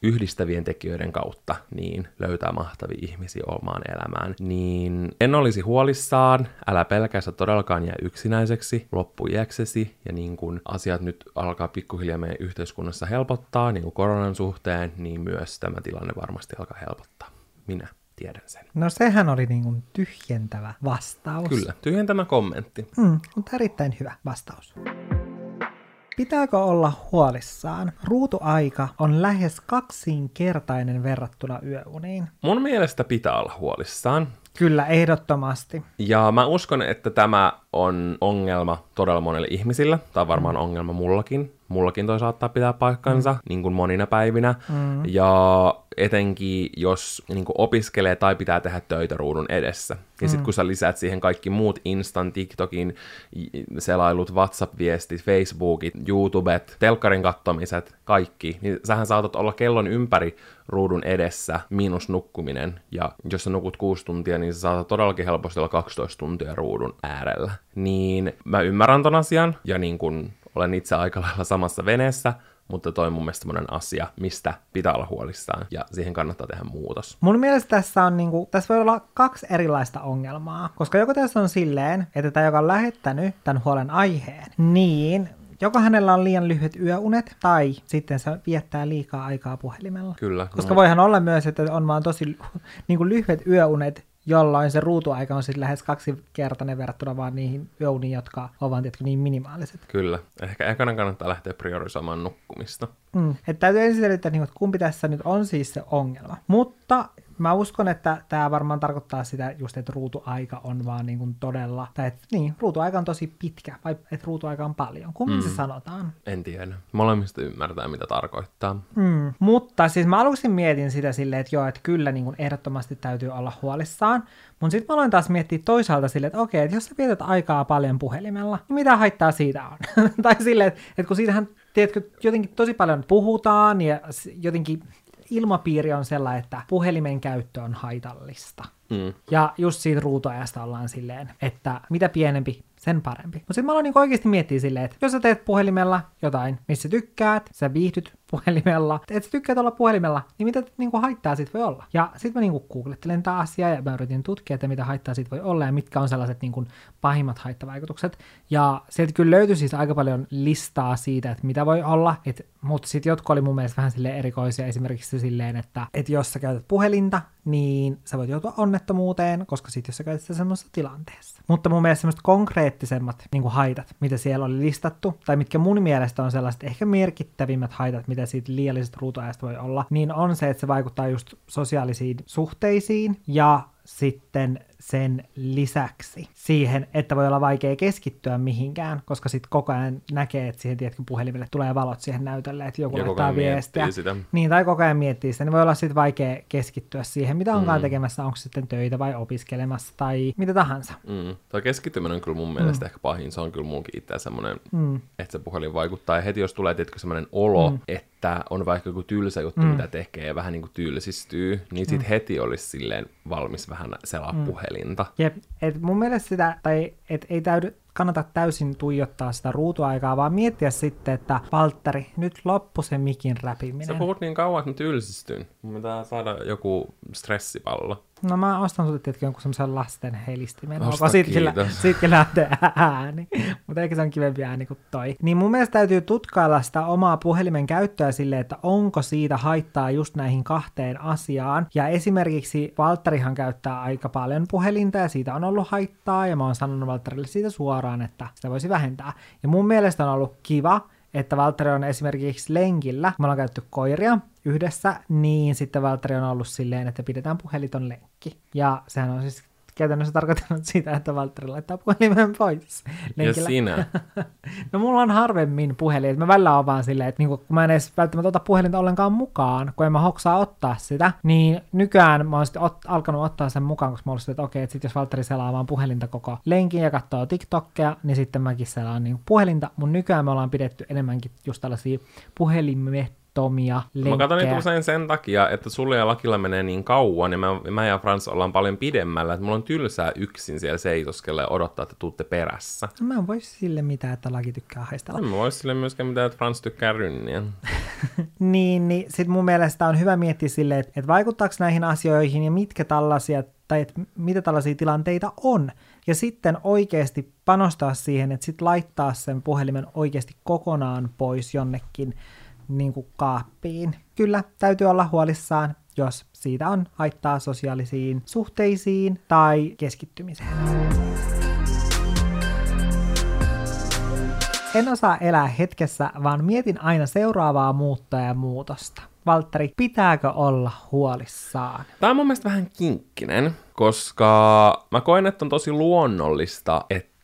yhdistävien tekijöiden kautta niin löytää mahtavia ihmisiä omaan elämään. Niin en olisi huolissaan, älä pelkästään todellakaan jää yksinäiseksi loppujäksesi ja niin kuin asiat nyt alkaa pikkuhiljaa meidän yhteiskunnassa helpottaa niin kuin koronan suhteen, niin myös tämä tilanne varmasti alkaa helpottaa. Minä tiedän sen. No sehän oli niin kuin tyhjentävä vastaus. Kyllä, tyhjentävä kommentti. Mm, mutta erittäin hyvä vastaus. Pitääkö olla huolissaan? Ruutuaika on lähes kaksinkertainen verrattuna yöuniin. Mun mielestä pitää olla huolissaan. Kyllä, ehdottomasti. Ja mä uskon, että tämä on ongelma todella monelle ihmisille, tai varmaan ongelma mullakin. Mullakin toi saattaa pitää paikkansa, mm. niin kuin monina päivinä. Mm. Ja etenkin jos niin kuin opiskelee tai pitää tehdä töitä ruudun edessä. Ja mm. sitten kun sä lisäät siihen kaikki muut Instan, TikTokin, selailut, WhatsApp-viestit, Facebookit, YouTubet, telkkarin kattomiset, kaikki, niin sähän saatat olla kellon ympäri ruudun edessä, miinus nukkuminen. Ja jos sä nukut kuusi tuntia, niin sä saatat todellakin helposti olla 12 tuntia ruudun äärellä. Niin mä ymmärrän ton asian, ja niin kun olen itse aika lailla samassa veneessä, mutta toi on mun mielestä semmoinen asia, mistä pitää olla huolissaan, ja siihen kannattaa tehdä muutos. Mun mielestä tässä on niinku, tässä voi olla kaksi erilaista ongelmaa, koska joko tässä on silleen, että tämä, joka on lähettänyt tämän huolen aiheen, niin joko hänellä on liian lyhyet yöunet, tai sitten se viettää liikaa aikaa puhelimella. Kyllä. Koska no. voihan olla myös, että on vaan tosi niin kuin lyhyet yöunet, jolloin se ruutuaika on sitten lähes kaksinkertainen verrattuna vaan niihin yöuniin, jotka ovat tietysti niin minimaaliset. Kyllä. Ehkä ekana kannattaa lähteä priorisoimaan nukkumista. Mm. Että täytyy ensin selittää, niin, että kumpi tässä nyt on siis se ongelma. Mutta mä uskon, että tämä varmaan tarkoittaa sitä just, että ruutuaika on vaan niin kuin todella, tai että niin, ruutuaika on tosi pitkä, vai että ruutuaika on paljon. Kummin mm. se sanotaan? En tiedä. Molemmista ymmärtää, mitä tarkoittaa. Mm. Mutta siis mä aluksi mietin sitä silleen, että joo, että kyllä niin kuin ehdottomasti täytyy olla huolissaan, mutta sitten mä aloin taas miettiä toisaalta silleen, että okei, että jos sä vietät aikaa paljon puhelimella, niin mitä haittaa siitä on? tai silleen, että, että kun siitähän tiedätkö, jotenkin tosi paljon puhutaan ja jotenkin ilmapiiri on sellainen, että puhelimen käyttö on haitallista. Mm. Ja just siitä ruutuajasta ollaan silleen, että mitä pienempi, sen parempi. Mutta sitten mä aloin niin oikeasti miettiä silleen, että jos sä teet puhelimella jotain, missä tykkäät, sä viihdyt puhelimella, että sä tykkäät olla puhelimella, niin mitä niin kuin haittaa siitä voi olla? Ja sitten mä niin kuin googlettelen tätä asiaa ja mä yritin tutkia, että mitä haittaa siitä voi olla ja mitkä on sellaiset niin kuin pahimmat haittavaikutukset. Ja sieltä kyllä löytyi siis aika paljon listaa siitä, että mitä voi olla, et, mutta sitten jotkut oli mun mielestä vähän silleen erikoisia, esimerkiksi silleen, että, että jos sä käytät puhelinta, niin sä voit joutua onnettomuuteen, koska sitten jos sä käytät sitä semmoisessa tilanteessa. Mutta mun mielestä semmoiset konkreettisemmat niin haitat, mitä siellä oli listattu, tai mitkä mun mielestä on sellaiset ehkä merkittävimmät haitat, mitä siitä liiallisesta ruutuajasta voi olla, niin on se, että se vaikuttaa just sosiaalisiin suhteisiin ja sitten sen lisäksi siihen, että voi olla vaikea keskittyä mihinkään, koska sitten koko ajan näkee, että siihen tiedätkö, puhelimelle tulee valot siihen näytölle, että joku laittaa viestiä. Sitä. Niin, tai koko ajan miettii sitä, niin voi olla sitten vaikea keskittyä siihen, mitä onkaan mm. tekemässä, onko sitten töitä vai opiskelemassa tai mitä tahansa. Mm. Tai keskittyminen on kyllä mun mielestä mm. ehkä pahin, se on kyllä munkin itse semmoinen, mm. että se puhelin vaikuttaa. Ja heti jos tulee tietysti semmoinen olo, mm. että on vaikka joku tylsä juttu, mm. mitä tekee, ja vähän niin kuin tylsistyy, niin sitten mm. heti olisi silleen valmis vähän selaa mm. puhelinta. Jep, et mun mielestä sitä, tai et ei täydy, kannata täysin tuijottaa sitä ruutuaikaa, vaan miettiä sitten, että Valtteri, nyt loppu se mikin räpiminen. Sä puhut niin kauan, että mä tylsistyn. Mun pitää saada joku stressipallo. No mä ostan sulle tietenkin jonkun semmoisen lasten helistimen. Osta, kiitos. Sitkin lähtee ääni. Mutta eikö se on kivempi ääni kuin toi. Niin mun mielestä täytyy tutkailla sitä omaa puhelimen käyttöä silleen, että onko siitä haittaa just näihin kahteen asiaan. Ja esimerkiksi Valtterihan käyttää aika paljon puhelinta ja siitä on ollut haittaa. Ja mä oon sanonut Valtterille siitä suoraan, että sitä voisi vähentää. Ja mun mielestä on ollut kiva, että Valtteri on esimerkiksi lenkillä, me ollaan käytetty koiria yhdessä, niin sitten Valtteri on ollut silleen, että pidetään puheliton lenkki. Ja sehän on siis käytännössä tarkoittanut sitä, että Valtteri laittaa puhelimen pois Ja lenkillä. sinä? No mulla on harvemmin puhelin, että mä välillä oon vaan silleen, että niinku, kun mä en edes välttämättä ota puhelinta ollenkaan mukaan, kun en mä hoksaa ottaa sitä, niin nykyään mä oon sitten ot- alkanut ottaa sen mukaan, koska mä oon että okei, että sit jos Valtteri selaa vaan puhelinta koko lenkin ja katsoo TikTokia, niin sitten mäkin selaan niinku puhelinta, mun nykyään me ollaan pidetty enemmänkin just tällaisia puhelimettomia lenkkejä. Mä katson niitä usein sen takia, että sulle ja Lakilla menee niin kauan, ja mä, mä ja Frans ollaan paljon pidemmällä, että mulla on tylsää yksin siellä seisoskella ja odottaa, että tuutte perässä. No, mä en voi sille mitään, että laki tykkää haistella. En mä vois sille myöskään mitään, että Frans tykkää rynniä. Niin, niin sit mun mielestä on hyvä miettiä silleen, että, että vaikuttaako näihin asioihin ja mitkä tällaisia, tai että mitä tällaisia tilanteita on. Ja sitten oikeasti panostaa siihen, että sit laittaa sen puhelimen oikeasti kokonaan pois jonnekin niin kuin kaappiin. Kyllä, täytyy olla huolissaan, jos siitä on haittaa sosiaalisiin suhteisiin tai keskittymiseen. En osaa elää hetkessä, vaan mietin aina seuraavaa muuttoa ja muutosta. Valtteri, pitääkö olla huolissaan? Tämä on mun mielestä vähän kinkkinen, koska mä koen, että on tosi luonnollista, että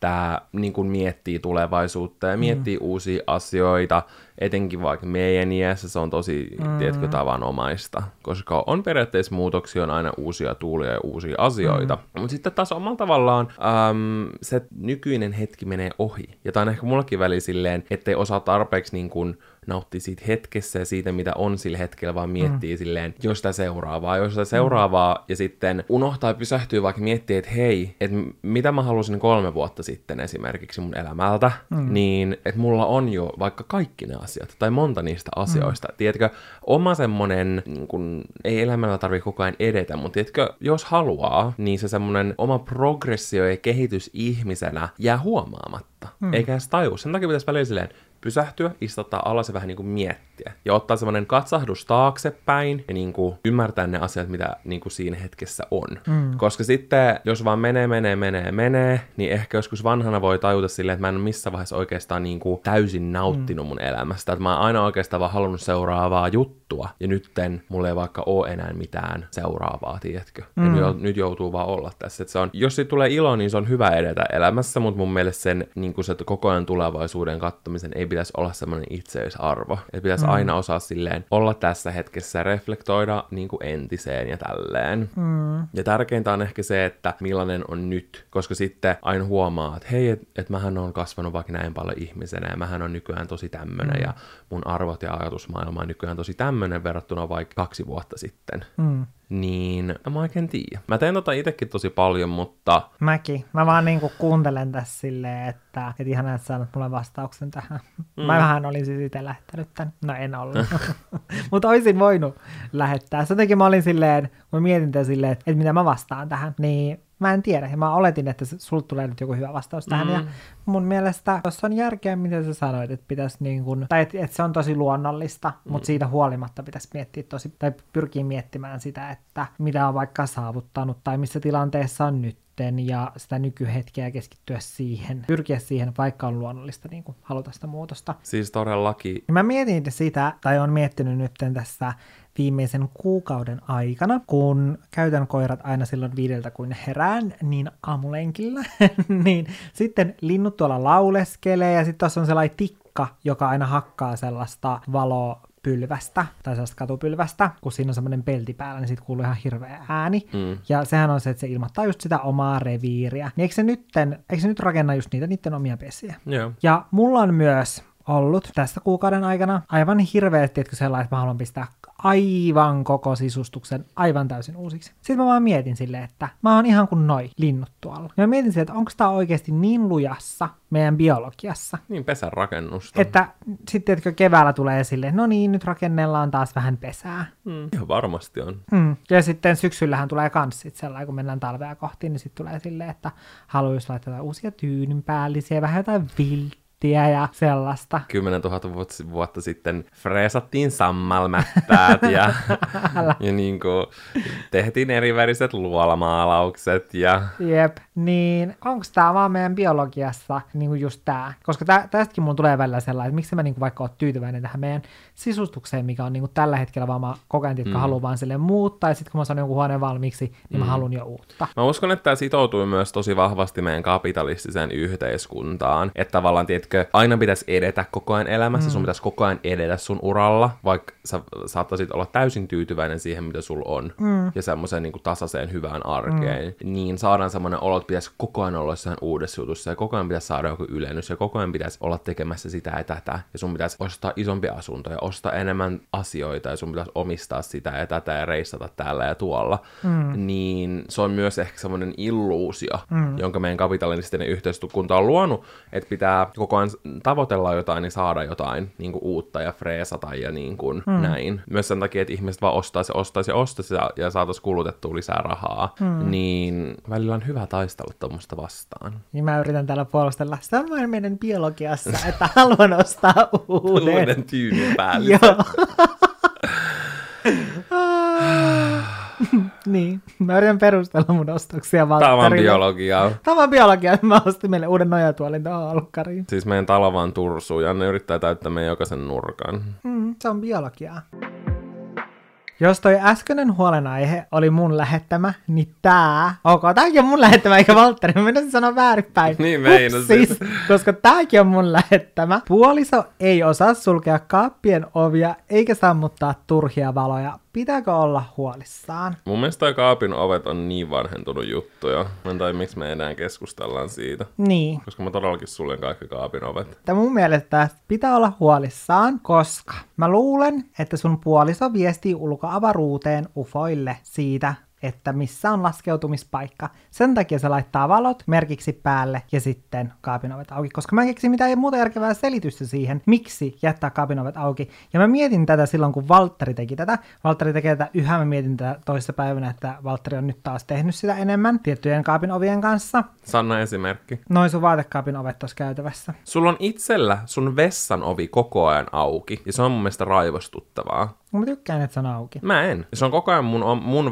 niin kun miettii tulevaisuutta ja miettii mm. uusia asioita, etenkin vaikka meidän iässä se on tosi, mm. tiedätkö, tavanomaista, koska on periaatteessa muutoksia, on aina uusia tuulia ja uusia asioita. Mm. Mutta sitten taas omalla tavallaan äm, se nykyinen hetki menee ohi. Ja tämä on ehkä mullakin väli silleen, ettei osaa tarpeeksi niin kun nauttia siitä hetkessä ja siitä, mitä on sillä hetkellä, vaan miettii mm. silleen, jos sitä seuraavaa, jos sitä seuraavaa, mm. ja sitten unohtaa ja pysähtyy vaikka miettiä, että hei, että mitä mä halusin kolme vuotta sitten esimerkiksi mun elämältä, mm. niin että mulla on jo vaikka kaikki ne asiat, tai monta niistä asioista. Mm. Tiedätkö, oma semmonen, niin kun, ei elämällä tarvitse koko ajan edetä, mutta tiedätkö, jos haluaa, niin se semmonen oma progressio ja kehitys ihmisenä jää huomaamatta, mm. eikä edes tajua. Sen takia pitäisi välillä silleen, pysähtyä, istuttaa alas ja vähän niin kuin miettiä. Ja ottaa semmoinen katsahdus taaksepäin ja niin kuin ymmärtää ne asiat, mitä niin kuin siinä hetkessä on. Mm. Koska sitten, jos vaan menee, menee, menee, menee, niin ehkä joskus vanhana voi tajuta silleen, että mä en ole missään vaiheessa oikeastaan niin kuin täysin nauttinut mm. mun elämästä. Että mä oon aina oikeastaan vaan halunnut seuraavaa juttua. Ja nytten mulla ei vaikka ole enää mitään seuraavaa, tiedätkö? Mm. Ja nyt joutuu vaan olla tässä. Että se on, jos siitä tulee ilo, niin se on hyvä edetä elämässä, mutta mun mielestä sen niin kuin se koko ajan tulevaisuuden kattomisen ei pitäisi olla semmoinen itseisarvo. Että pitäisi mm. aina osaa silleen olla tässä hetkessä, reflektoida niin kuin entiseen ja tälleen. Mm. Ja tärkeintä on ehkä se, että millainen on nyt, koska sitten aina huomaa, että hei, että et mähän on kasvanut vaikka näin paljon ihmisenä ja mähän on nykyään tosi tämmönen mm. ja mun arvot ja ajatusmaailma on nykyään tosi tämmönen verrattuna vaikka kaksi vuotta sitten. Mm niin mä oikein tiedä. Mä teen tota itekin tosi paljon, mutta... Mäkin. Mä vaan niinku kuuntelen tässä silleen, että et ihan että saanut mulle vastauksen tähän. Mm. Mä vähän olin siis itse lähettänyt tän. No en ollut. mutta olisin voinut lähettää. Takia mä olin silleen, kun mä mietin silleen, että, että mitä mä vastaan tähän, niin mä en tiedä. Ja mä oletin, että sulta tulee nyt joku hyvä vastaus tähän. Mm. Ja mun mielestä, jos on järkeä, mitä sä sanoit, että pitäisi niin kuin, tai että, että se on tosi luonnollista, mm. mutta siitä huolimatta pitäisi miettiä tosi, tai pyrkiä miettimään sitä, että mitä on vaikka saavuttanut, tai missä tilanteessa on nyt ja sitä nykyhetkeä keskittyä siihen, pyrkiä siihen, vaikka on luonnollista niin kuin haluta sitä muutosta. Siis todellakin. Mä mietin sitä, tai on miettinyt nyt tässä viimeisen kuukauden aikana, kun käytän koirat aina silloin viideltä, kun herään, niin aamulenkillä, niin sitten linnut tuolla lauleskelee, ja sitten tuossa on sellainen tikka, joka aina hakkaa sellaista valoa pylvästä, tai sellaista katupylvästä, kun siinä on semmoinen pelti päällä, niin siitä kuuluu ihan hirveä ääni. Mm. Ja sehän on se, että se ilmoittaa just sitä omaa reviiriä. Niin eikö se, nytten, eikö se nyt rakenna just niitä niiden omia pesiä? Yeah. Ja mulla on myös ollut tässä kuukauden aikana aivan hirveästi, että sellainen, että mä haluan pistää aivan koko sisustuksen aivan täysin uusiksi. Sitten mä vaan mietin silleen, että mä oon ihan kuin noi linnut tuolla. Ja mä mietin silleen, että onko tää oikeasti niin lujassa meidän biologiassa. Niin, pesän rakennusta. Että sitten, että keväällä tulee silleen, no niin, nyt rakennellaan taas vähän pesää. Mm, ihan varmasti on. Mm. Ja sitten syksyllähän tulee kans sit sellainen, kun mennään talvea kohti, niin sitten tulee silleen, että haluaisi laittaa uusia tyynynpäällisiä, vähän jotain vilttiä mättiä ja sellaista. 10 000 vuot- vuotta sitten freesattiin sammalmättäät ja, ja niin kuin, tehtiin eriväriset luolamaalaukset ja Jep, niin onko tämä vaan meidän biologiassa niinku just tämä? Koska tä, tästäkin mun tulee välillä sellainen, että miksi mä niinku vaikka oot tyytyväinen tähän meidän sisustukseen, mikä on niinku tällä hetkellä vaan mä koken, jotka mm. haluaa vaan sille muuttaa, ja sitten kun mä saan jonkun huoneen valmiiksi, niin mm. mä haluan jo uutta. Mä uskon, että tämä sitoutuu myös tosi vahvasti meidän kapitalistiseen yhteiskuntaan. Että tavallaan, tiedätkö, aina pitäisi edetä koko ajan elämässä, mm. sun pitäisi koko ajan edetä sun uralla, vaikka sä saattaisit olla täysin tyytyväinen siihen, mitä sulla on, mm. ja semmoiseen niin tasaiseen hyvään arkeen, mm. niin saadaan semmoinen olo, että pitäisi koko ajan olla jossain uudessa jutussa, ja koko ajan pitäisi saada joku ylennys, ja koko ajan pitäisi olla tekemässä sitä ja tätä, ja sun pitäisi ostaa isompi asunto, ja ostaa enemmän asioita, ja sun pitäisi omistaa sitä ja tätä, ja reissata täällä ja tuolla, mm. niin se on myös ehkä semmoinen illuusio, mm. jonka meidän kapitalistinen yhteiskunta on luonut, että pitää koko ajan tavoitella jotain ja saada jotain niin kuin uutta ja freesata ja niin kuin mm. näin. Myös sen takia, että ihmiset vaan ostaisi ja ostaisi ja ostaisi ja, ja saataisiin kulutettua lisää rahaa, mm. niin välillä on hyvä taistella tuommoista vastaan. Niin mä yritän täällä puolustella. Vain meidän biologiassa, että haluan ostaa uuden. Uuden tyynyn päälle. Joo. niin, mä yritän perustella mun ostoksia Tämä on Valtterille. biologiaa. Tämä on biologia, että mä ostin meille uuden nojatuolin tuohon alkkariin. Siis meidän talo vaan tursuu ja ne yrittää täyttää meidän jokaisen nurkan. Mm, se on biologiaa. Jos toi äskeinen huolenaihe oli mun lähettämä, niin tää... Ok, tääkin on mun lähettämä, eikä Valtteri. Mä menisin sanoa väärinpäin. Niin meinasin. Hupsis, koska tääkin on mun lähettämä. Puoliso ei osaa sulkea kaappien ovia, eikä sammuttaa turhia valoja. Pitääkö olla huolissaan? Mun mielestä toi kaapin ovet on niin vanhentunut juttu jo. Mä en tiedä, miksi me enää keskustellaan siitä. Niin. Koska mä todellakin suljen kaikki kaapin ovet. Että mun mielestä pitää olla huolissaan, koska mä luulen, että sun puoliso viestii ulkoavaruuteen ufoille siitä, että missä on laskeutumispaikka. Sen takia se laittaa valot merkiksi päälle ja sitten kaapin ovet auki, koska mä en keksi mitään muuta järkevää selitystä siihen, miksi jättää kaapin ovet auki. Ja mä mietin tätä silloin, kun Valtteri teki tätä. Valtteri tekee tätä yhä, mä mietin tätä toisessa päivänä, että Valtteri on nyt taas tehnyt sitä enemmän tiettyjen kaapin ovien kanssa. Sanna esimerkki. Noin sun vaatekaapin ovet tuossa käytävässä. Sulla on itsellä sun vessan ovi koko ajan auki, ja se on mun mielestä raivostuttavaa. Mä tykkään, että se on auki. Mä en. Se on koko ajan mun, mun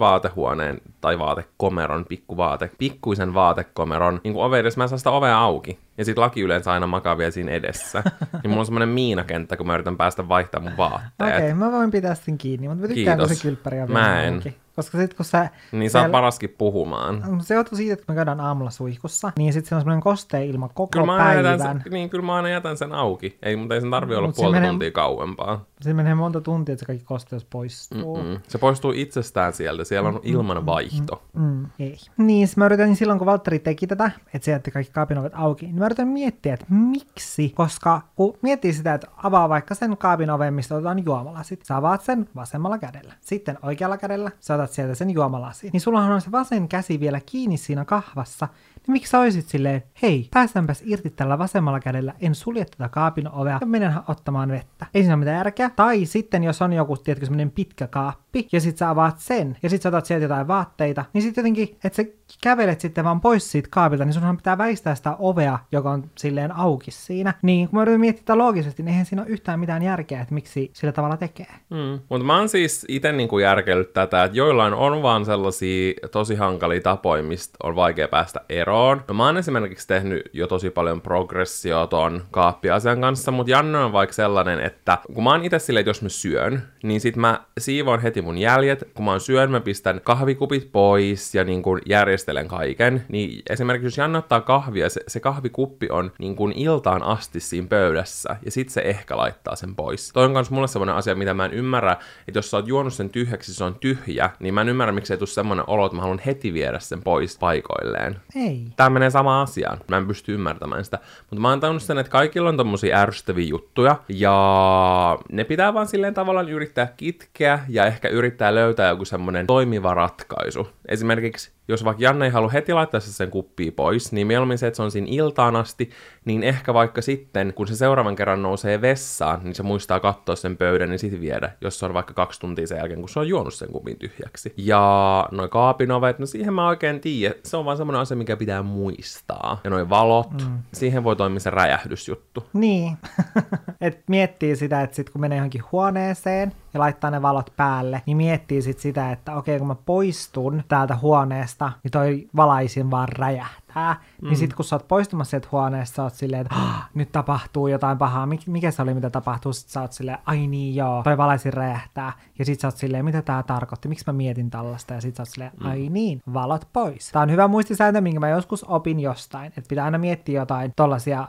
vaatehuoneen tai vaatekomeron, pikkuvaate, pikkuisen vaatekomeron, niin kuin edes, mä en saa sitä ovea auki. Ja sit laki yleensä aina makaa vielä siinä edessä. niin mulla on semmonen miinakenttä, kun mä yritän päästä vaihtamaan mun vaatteet. Okei, okay, mä voin pitää sen kiinni, mutta mä tykkään, kun Kiitos. se kylppäri on Mä en. Koska sit kun sä... Niin sä siellä- paraskin puhumaan. Se johtuu siitä, että me käydään aamulla suihkussa, niin sitten se on semmoinen kostea ilma koko Kyllä mä, päivän. sen, niin, kyllä mä aina jätän sen auki. Ei, mutta ei sen tarvi olla Mut puolta menee- tuntia kauempaa. Se menee monta tuntia, että se kaikki kosteus poistuu. Mm. Se poistuu itsestään sieltä. Siellä on ilman vaihto. Mm, ei. Niin, mä yritän silloin, kun Valtteri teki tätä, että se jätti kaikki kaapin ovet auki, niin mä yritän miettiä, että miksi, koska kun miettii sitä, että avaa vaikka sen kaapin oven, mistä otetaan juomalasit, sä avaat sen vasemmalla kädellä. Sitten oikealla kädellä sä otat sieltä sen juomalasin. Niin sullahan on se vasen käsi vielä kiinni siinä kahvassa, niin miksi sä olisit silleen, hei, päästäänpäs irti tällä vasemmalla kädellä, en sulje tätä kaapin ovea ja menen ottamaan vettä. Ei siinä ole mitään järkeä. Tai sitten, jos on joku, tiedätkö, semmoinen pitkä kaappi, ja sit sä avaat sen, ja sit sä otat sieltä jotain vaatteita, niin sit jotenkin, että sä kävelet sitten vaan pois siitä kaapilta, niin sunhan pitää väistää sitä ovea, joka on silleen auki siinä. Niin kun mä yritän miettiä loogisesti, niin eihän siinä ole yhtään mitään järkeä, että miksi sillä tavalla tekee. Mm. Mutta mä oon siis itse niinku järkellyt tätä, että joillain on vaan sellaisia tosi hankalia tapoja, mistä on vaikea päästä eroon. No mä oon esimerkiksi tehnyt jo tosi paljon progressio ton kaappiasian kanssa, mutta Janne on vaikka sellainen, että kun mä oon itse silleen, että jos mä syön, niin sit mä siivoon heti mun jäljet. Kun mä oon syön, mä pistän kahvikupit pois ja niin kuin järjestelen kaiken. Niin esimerkiksi jos Janne ottaa kahvia, se, se kahvikuppi on niin kuin iltaan asti siinä pöydässä ja sit se ehkä laittaa sen pois. Toi on kans mulle semmonen asia, mitä mä en ymmärrä, että jos sä oot juonut sen tyhjäksi, se on tyhjä, niin mä en ymmärrä, miksi ei tule semmonen olo, että mä haluan heti viedä sen pois paikoilleen. Ei. Tämä menee sama asiaan. Mä en pysty ymmärtämään sitä. Mutta mä oon tajunnut sen, että kaikilla on tommosia ärsyttäviä juttuja. Ja ne pitää vaan silleen tavallaan yrittää kitkeä ja ehkä yrittää löytää joku semmonen toimiva ratkaisu. Esimerkiksi jos vaikka Janne ei halua heti laittaa se sen kuppia pois, niin mieluummin se, että se on siinä iltaan asti, niin ehkä vaikka sitten, kun se seuraavan kerran nousee vessaan, niin se muistaa katsoa sen pöydän niin sitten viedä, jos se on vaikka kaksi tuntia sen jälkeen, kun se on juonut sen kupin tyhjäksi. Ja noin kaapinovet, no siihen mä oikein tiedä, se on vaan semmoinen asia, mikä pitää muistaa. Ja noin valot, mm. siihen voi toimia se räjähdysjuttu. Niin, että miettii sitä, että sit kun menee johonkin huoneeseen ja laittaa ne valot päälle, niin miettii sit sitä, että okei, kun mä poistun täältä huoneesta, niin toi valaisin vaan räjähtää. Niin mm. Niin sit kun sä oot poistumassa sieltä huoneesta, sä oot silleen, että nyt tapahtuu jotain pahaa. Mik, mikä se oli, mitä tapahtuu? Sit sä oot silleen, ai niin joo, toi valaisin räjähtää. Ja sit sä oot silleen, mitä tää tarkoitti, miksi mä mietin tällaista. Ja sit sä oot silleen, mm. ai niin, valot pois. Tää on hyvä muistisääntö, minkä mä joskus opin jostain. Että pitää aina miettiä jotain tollasia,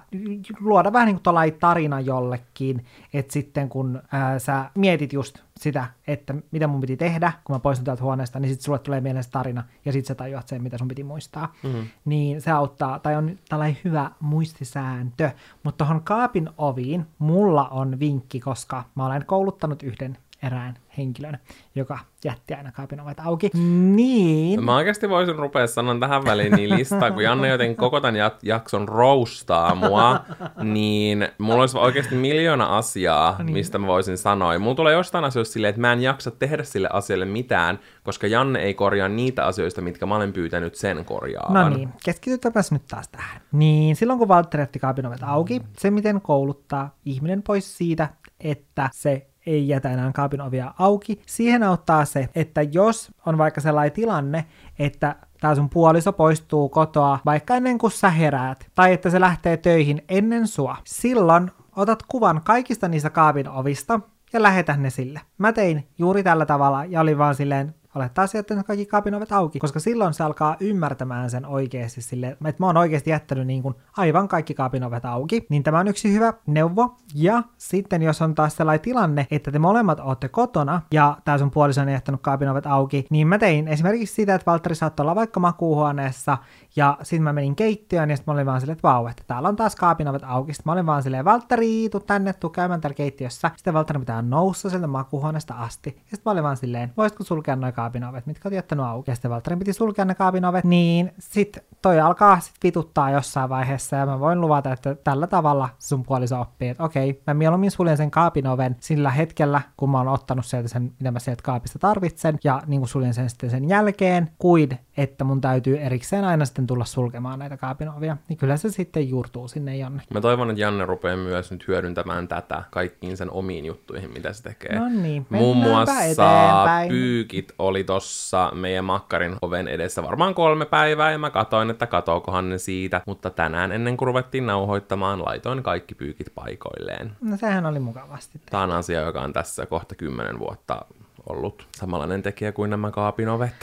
luoda vähän niin kuin tarina jollekin. Että sitten kun ää, sä mietit just sitä, että mitä mun piti tehdä, kun mä poistun täältä huoneesta, niin sitten sulle tulee mieleen se tarina, ja sitten sä tajuat sen, mitä sun piti muistaa. Mm-hmm. Niin se auttaa, tai on tällainen hyvä muistisääntö. Mutta tuohon kaapin oviin mulla on vinkki, koska mä olen kouluttanut yhden erään henkilön, joka jätti aina kaapin ovet auki. Niin. Mä oikeasti voisin rupea sanoa tähän väliin niin listaa, kun Janne joten koko tämän jakson roustaa mua, niin mulla olisi oikeasti miljoona asiaa, niin. mistä mä voisin sanoa. Ja mulla tulee jostain asioista silleen, että mä en jaksa tehdä sille asialle mitään, koska Janne ei korjaa niitä asioista, mitkä mä olen pyytänyt sen korjaavan. No niin, keskitytäpäs nyt taas tähän. Niin, silloin kun Valtteri jätti kaapin ovet auki, se miten kouluttaa ihminen pois siitä, että se ei jätä enää kaapin ovia auki. Siihen auttaa se, että jos on vaikka sellainen tilanne, että tämä sun puoliso poistuu kotoa vaikka ennen kuin sä heräät, tai että se lähtee töihin ennen sua, silloin otat kuvan kaikista niistä kaapin ovista ja lähetä ne sille. Mä tein juuri tällä tavalla ja oli vaan silleen, olettaa että kaikki kaapin ovet auki, koska silloin se alkaa ymmärtämään sen oikeasti sille, että mä oon oikeasti jättänyt niin kuin aivan kaikki kaapin ovet auki, niin tämä on yksi hyvä neuvo. Ja sitten jos on taas sellainen tilanne, että te molemmat olette kotona ja tää sun puoliso on jättänyt kaapin ovet auki, niin mä tein esimerkiksi sitä, että Valtteri saattoi olla vaikka makuuhuoneessa ja sitten mä menin keittiöön ja sitten mä olin vaan silleen, että vau, että täällä on taas kaapin ovet auki. Sitten mä olin vaan silleen, Valtteri, tuu tänne, tuu käymään täällä keittiössä. Sitten Valtteri pitää noussa sieltä makuuhuoneesta asti. Ja sitten mä olin vaan silleen, voisitko sulkea noin kaapin ovet, mitkä oot jättänyt auki. Ja sitten Valtterin piti sulkea ne kaapin ovet, niin sit toi alkaa sit vituttaa jossain vaiheessa ja mä voin luvata, että tällä tavalla sun puoliso oppii, että okei, mä mieluummin suljen sen kaapin oven sillä hetkellä, kun mä oon ottanut sieltä sen, mitä mä sieltä kaapista tarvitsen, ja niin kuin suljen sen sitten sen jälkeen, kuin että mun täytyy erikseen aina sitten tulla sulkemaan näitä kaapin ovia, niin kyllä se sitten juurtuu sinne Janne. Mä toivon, että Janne rupeaa myös nyt hyödyntämään tätä kaikkiin sen omiin juttuihin, mitä se tekee. No niin, Muun muassa eteenpäin. pyykit oli tossa meidän makkarin oven edessä varmaan kolme päivää, ja mä katoin, että katookohan ne siitä, mutta tänään ennen kuin ruvettiin nauhoittamaan, laitoin kaikki pyykit paikoilleen. No sehän oli mukavasti. Tämä on asia, joka on tässä kohta kymmenen vuotta ollut samanlainen tekijä kuin nämä kaapin ovet.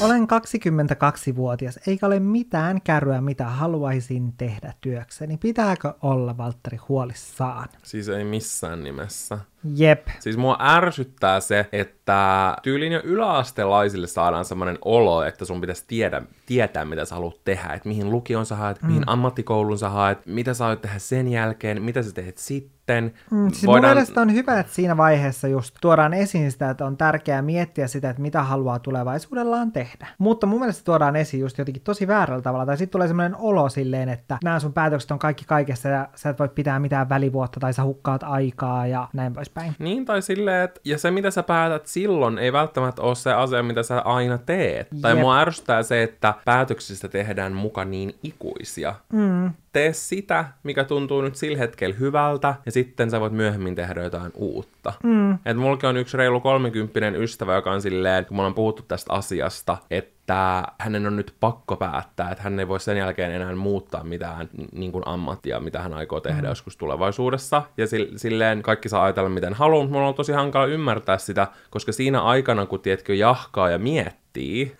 Olen 22-vuotias, eikä ole mitään kärryä, mitä haluaisin tehdä työkseni. Pitääkö olla Valtteri huolissaan? Siis ei missään nimessä. Jep. Siis mua ärsyttää se, että tyylin jo yläastelaisille saadaan semmoinen olo, että sun pitäisi tiedä, tietää, mitä sä haluat tehdä, että mihin lukion sä haet, mm. mihin ammattikoulun sä haet, mitä sä haluat tehdä sen jälkeen, mitä sä teet sitten. Mm, siis Voidaan... Mun mielestä on hyvä, että siinä vaiheessa just tuodaan esiin sitä, että on tärkeää miettiä sitä, että mitä haluaa tulevaisuudellaan tehdä. Mutta mun mielestä tuodaan esiin just jotenkin tosi väärällä tavalla, tai sitten tulee semmoinen olo silleen, että nämä sun päätökset on kaikki kaikessa ja sä et voi pitää mitään välivuotta tai sä hukkaat aikaa ja näin pois poispäin. Niin, tai silleen, että ja se mitä sä päätät silloin ei välttämättä ole se asia, mitä sä aina teet. Jep. Tai mua ärsyttää se, että päätöksistä tehdään muka niin ikuisia. Mm. Tee sitä, mikä tuntuu nyt sillä hetkellä hyvältä, ja sitten sä voit myöhemmin tehdä jotain uutta. Mm. Et mullakin on yksi reilu kolmekymppinen ystävä, joka on silleen, kun me ollaan puhuttu tästä asiasta, että että hänen on nyt pakko päättää, että hän ei voi sen jälkeen enää muuttaa mitään niin kuin ammattia, mitä hän aikoo tehdä mm. joskus tulevaisuudessa. Ja silleen kaikki saa ajatella miten haluaa, mutta mulla on tosi hankala ymmärtää sitä, koska siinä aikana, kun tiedätkö, jahkaa ja miettii,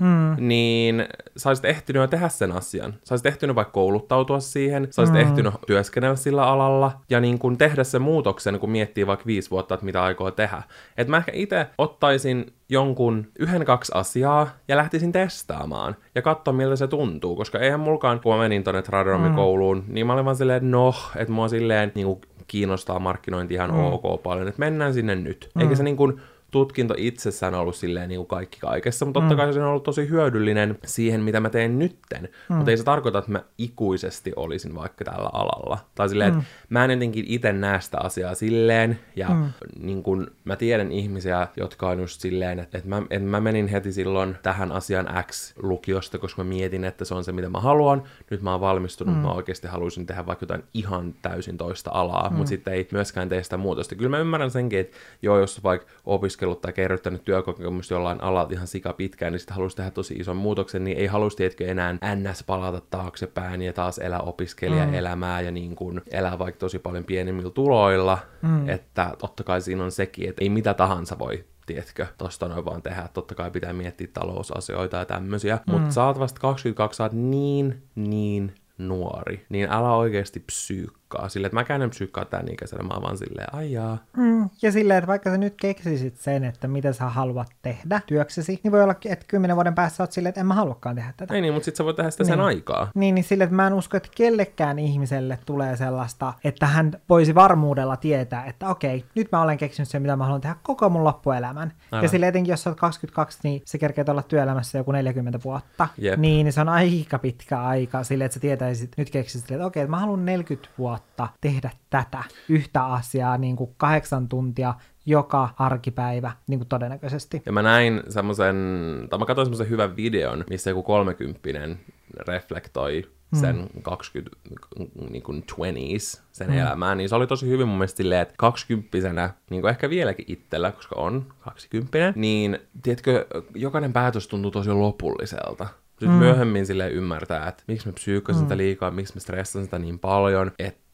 mm. niin sä olisit ehtinyt jo tehdä sen asian. Sä olisit ehtinyt vaikka kouluttautua siihen, sä olisit mm. ehtinyt työskennellä sillä alalla ja niin kun tehdä sen muutoksen, kun miettii vaikka viisi vuotta, että mitä aikoo tehdä. Et mä ehkä itse ottaisin jonkun yhden, kaksi asiaa ja lähtisin testaamaan ja katsoa, miltä se tuntuu, koska eihän mulkaan, kun mä menin tonne Traderomikouluun, mm. niin mä olin vaan silleen, no, että mua silleen niin kiinnostaa markkinointi ihan mm. ok paljon, että mennään sinne nyt. Mm. Eikä se niin kuin tutkinto itsessään ollut silleen niin kuin kaikki kaikessa, mutta totta Mm. kai se on ollut tosi hyödyllinen siihen, mitä mä teen nytten. Mm. Mutta ei se tarkoita, että mä ikuisesti olisin vaikka tällä alalla. Tai silleen, mm. että mä en jotenkin itse näe sitä asiaa silleen, ja mm. niin kun mä tiedän ihmisiä, jotka on just silleen, että, että, mä, että mä menin heti silloin tähän asian X lukiosta, koska mä mietin, että se on se, mitä mä haluan. Nyt mä oon valmistunut, mm. mä oikeasti haluaisin tehdä vaikka jotain ihan täysin toista alaa, mm. mutta sitten ei myöskään tee sitä muutosta. Kyllä mä ymmärrän senkin, että joo, jos vaikka opiskellut tai kerryttänyt työkokemusta jollain alalla ihan sika pitkään, niin sitten haluaisi tehdä tosi ison muutoksen, niin ei haluaisi, tietkö enää ns. palata taaksepäin ja taas elää opiskelijaelämää ja niin kuin elää vaikka tosi paljon pienemmillä tuloilla, mm. että totta kai siinä on sekin, että ei mitä tahansa voi tiedätkö, tosta noin vaan tehdä. Totta kai pitää miettiä talousasioita ja tämmöisiä. Mm. Mutta sä oot vasta 22, sä oot niin, niin nuori. Niin älä oikeasti psyykkaa. Silleen, että mäkään en psyykkaa tän ikäisenä, mä vaan silleen, ai jaa. Mm, ja silleen, että vaikka sä nyt keksisit sen, että mitä sä haluat tehdä työksesi, niin voi olla, että kymmenen vuoden päässä sä oot silleen, että en mä haluakaan tehdä tätä. Ei niin, mutta sit sä voit tehdä sitä niin. sen Niin. aikaa. Niin, niin sille, että mä en usko, että kellekään ihmiselle tulee sellaista, että hän voisi varmuudella tietää, että okei, nyt mä olen keksinyt sen, mitä mä haluan tehdä koko mun loppuelämän. Aivan. Ja sille etenkin, jos sä oot 22, niin se kerkeet olla työelämässä joku 40 vuotta. Jep. Niin se on aika pitkä aika sille, että sä tietäisit, nyt keksisit, että okei, että mä haluan 40 vuotta tehdä tätä yhtä asiaa niin kuin kahdeksan tuntia joka arkipäivä, niin kuin todennäköisesti. Ja mä näin semmoisen, tai mä katsoin semmoisen hyvän videon, missä joku kolmekymppinen reflektoi sen 20, niin kuin 20s, sen mm. elämää, niin se oli tosi hyvin mun mielestä silleen, että kaksikymppisenä, niin kuin ehkä vieläkin itsellä, koska on kaksikymppinen, niin tiedätkö, jokainen päätös tuntuu tosi lopulliselta. Sitten mm. myöhemmin sille ymmärtää, että miksi mä psyykkasin mm. sitä liikaa, miksi mä stressasin sitä niin paljon, että,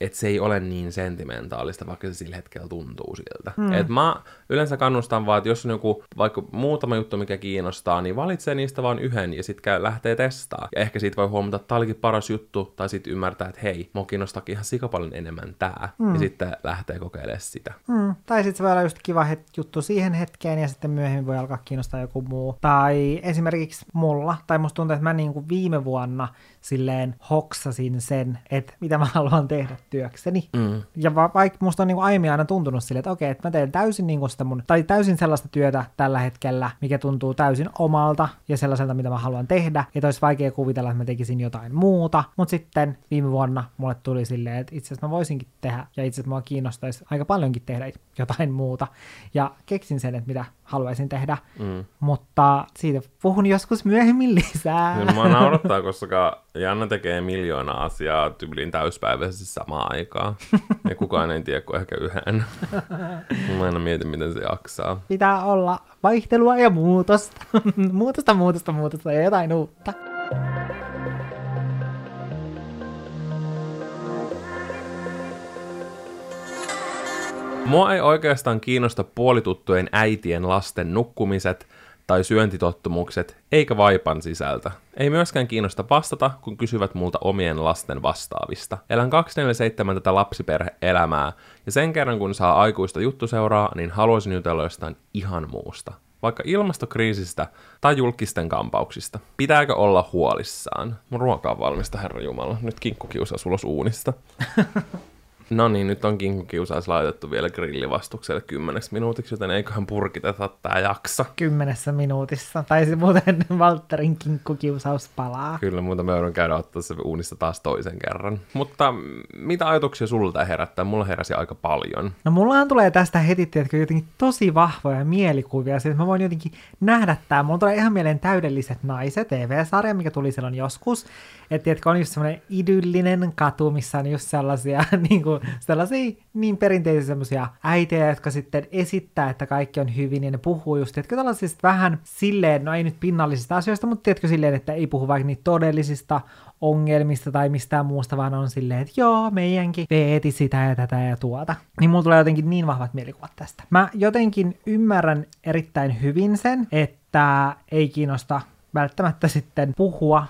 että se ei ole niin sentimentaalista, vaikka se sillä hetkellä tuntuu siltä. Mm. Et mä yleensä kannustan vaan, että jos on joku vaikka muutama juttu, mikä kiinnostaa, niin valitsee niistä vaan yhden ja sitten lähtee testaa. Ja ehkä siitä voi huomata, että tämä olikin paras juttu, tai sitten ymmärtää, että hei, mua kiinnostaakin ihan sika paljon enemmän tää. Mm. Ja sitten lähtee kokeilemaan sitä. Mm. Tai sitten se voi olla just kiva het- juttu siihen hetkeen ja sitten myöhemmin voi alkaa kiinnostaa joku muu. Tai esimerkiksi mulla, tai musta tuntuu, että mä niin kuin viime vuonna silleen hoksasin sen, että mitä mä haluan tehdä työkseni. Mm. Ja va- vaikka musta on niin kuin aiemmin aina tuntunut silleen, että okei, että mä teen täysin niin kuin sitä mun, tai täysin sellaista työtä tällä hetkellä, mikä tuntuu täysin omalta ja sellaiselta, mitä mä haluan tehdä. Että olisi vaikea kuvitella, että mä tekisin jotain muuta. Mutta sitten viime vuonna mulle tuli silleen, että itse asiassa mä voisinkin tehdä, ja itse asiassa mua kiinnostaisi aika paljonkin tehdä jotain muuta. Ja keksin sen, että mitä haluaisin tehdä. Mm. Mutta siitä puhun joskus myöhemmin lisää. Kyllä mua naurattaa, koska Janna tekee miljoona asiaa tyyliin täyspäiväisesti samaan aikaan. Ja kukaan ei tiedä kuin ehkä yhden. Mä aina mietin, miten se jaksaa. Pitää olla vaihtelua ja muutosta. muutosta, muutosta, muutosta ja jotain uutta. Mua ei oikeastaan kiinnosta puolituttujen äitien lasten nukkumiset tai syöntitottumukset, eikä vaipan sisältö. Ei myöskään kiinnosta vastata, kun kysyvät multa omien lasten vastaavista. Elän 247 tätä lapsiperhe-elämää, ja sen kerran kun saa aikuista juttuseuraa, niin haluaisin jutella jostain ihan muusta. Vaikka ilmastokriisistä tai julkisten kampauksista. Pitääkö olla huolissaan? Mun ruoka on valmista, herra Jumala. Nyt kinkku kiusaa ulos uunista. No niin, nyt on kinkkukiusaus laitettu vielä grillivastukselle kymmeneksi minuutiksi, joten eiköhän purkiteta tää jaksa. Kymmenessä minuutissa. Tai se muuten Valtterin kinkkukiusaus palaa. Kyllä, muuta me joudun käydä ottaa se uunista taas toisen kerran. Mutta mitä ajatuksia sulta herättää? Mulla heräsi aika paljon. No mullahan tulee tästä heti, tiedätkö, jotenkin tosi vahvoja mielikuvia, että mä voin jotenkin nähdä tää. Mulla tulee ihan mieleen täydelliset naiset, TV-sarja, mikä tuli silloin joskus. Että tiedätkö, on just semmoinen idyllinen katu, missä on just sellaisia, niin kuin, sellaisia niin perinteisiä semmoisia äitejä, jotka sitten esittää, että kaikki on hyvin, ja ne puhuu just, tiedätkö, tällaisista vähän silleen, no ei nyt pinnallisista asioista, mutta tiedätkö silleen, että ei puhu vaikka niitä todellisista ongelmista tai mistään muusta, vaan on silleen, että joo, meidänkin veeti sitä ja tätä ja tuota. Niin mulla tulee jotenkin niin vahvat mielikuvat tästä. Mä jotenkin ymmärrän erittäin hyvin sen, että ei kiinnosta välttämättä sitten puhua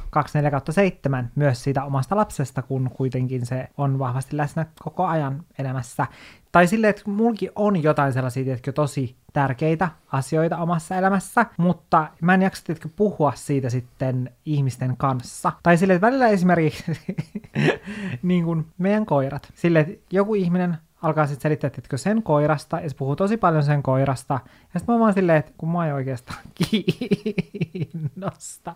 24-7 myös siitä omasta lapsesta, kun kuitenkin se on vahvasti läsnä koko ajan elämässä. Tai silleen, että mulki on jotain sellaisia, tiedätkö, tosi tärkeitä asioita omassa elämässä, mutta mä en jaksa, tiedätkö, puhua siitä sitten ihmisten kanssa. Tai silleen, että välillä esimerkiksi niin kuin meidän koirat. Sille, että joku ihminen alkaa sitten selittää, että sen koirasta, ja se puhuu tosi paljon sen koirasta, ja sitten mä vaan silleen, että kun mä ei oikeastaan kiinnosta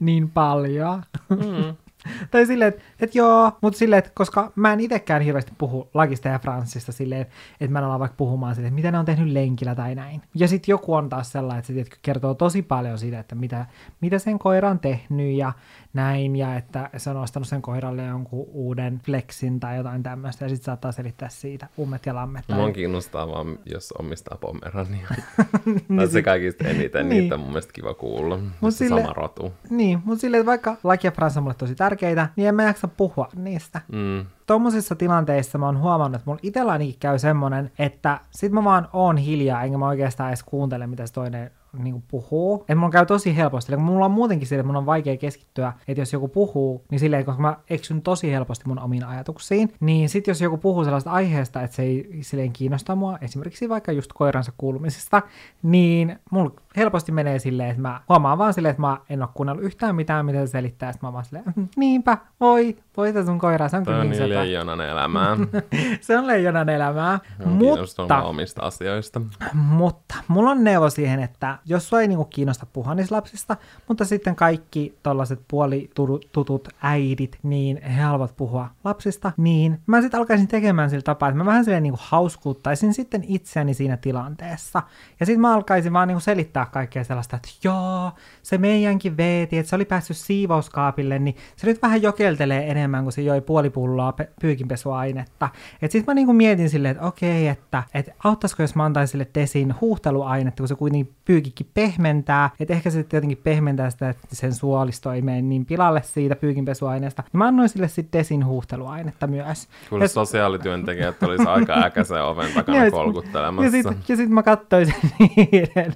niin paljon. Mm. tai silleen, että, että joo, mutta silleen, että koska mä en itsekään hirveästi puhu Lakista ja Franssista silleen, että mä en ala vaikka puhumaan silleen, että mitä ne on tehnyt lenkillä tai näin. Ja sitten joku on taas sellainen, että se tiedätkö, kertoo tosi paljon siitä, että mitä, mitä sen koira on tehnyt ja näin, ja että se on ostanut sen koiralle jonkun uuden flexin tai jotain tämmöistä, ja sitten saattaa selittää siitä ummet ja lammet. Tai... Mua kiinnostaa vaan, jos omistaa pomerania. niin se kaikista eniten, niin. niitä on mun mielestä kiva kuulla. Mut sille, sama rotu. Niin, mutta silleen, vaikka Laki ja Frans on mulle tosi tärkeitä, niin en mä jaksa puhua niistä. Mm tuommoisissa tilanteissa mä oon huomannut, että mulla itselläni käy semmonen, että sit mä vaan oon hiljaa, enkä mä oikeastaan edes kuuntele, mitä se toinen niin kuin puhuu. Että mulla käy tosi helposti. Eli mulla on muutenkin sille, että mun on vaikea keskittyä, että jos joku puhuu, niin silleen, koska mä eksyn tosi helposti mun omiin ajatuksiin, niin sitten jos joku puhuu sellaista aiheesta, että se ei silleen kiinnosta mua, esimerkiksi vaikka just koiransa kuulumisesta, niin mulla helposti menee silleen, että mä huomaan vaan silleen, että mä en ole kuunnellut yhtään mitään, mitä se selittää, että mä vaan silleen, mm, niinpä, voi, voita sun koira, se on kyllä niin leijonan elämää. se on leijonan elämää, mutta... omista asioista. Mutta mulla on neuvo siihen, että jos sua ei niinku kiinnosta puhua niistä lapsista, mutta sitten kaikki tollaset puolitutut äidit, niin he haluavat puhua lapsista, niin mä sitten alkaisin tekemään sillä tapaa, että mä vähän silleen niinku hauskuuttaisin sitten itseäni siinä tilanteessa. Ja sitten mä alkaisin vaan niinku selittää kaikkea sellaista, että joo, se meidänkin veeti, että se oli päässyt siivouskaapille, niin se nyt vähän jokeltelee enemmän, kuin se joi puoli pulloa pe- pyykinpesuainetta. Että sitten mä niinku mietin silleen, että okei, että, että auttaisiko jos mä antaisin sille desin huuhteluainetta, kun se kuitenkin pyykikin pehmentää, että ehkä se jotenkin pehmentää sitä, että sen suolisto ei mene niin pilalle siitä pyykinpesuaineesta. Niin mä annoin sille sitten desin huuhteluainetta myös. Kyllä et... sosiaalityöntekijät olisi aika äkäisen oven takana ja kolkuttelemassa. Ja sitten sit, sit mä katsoin niiden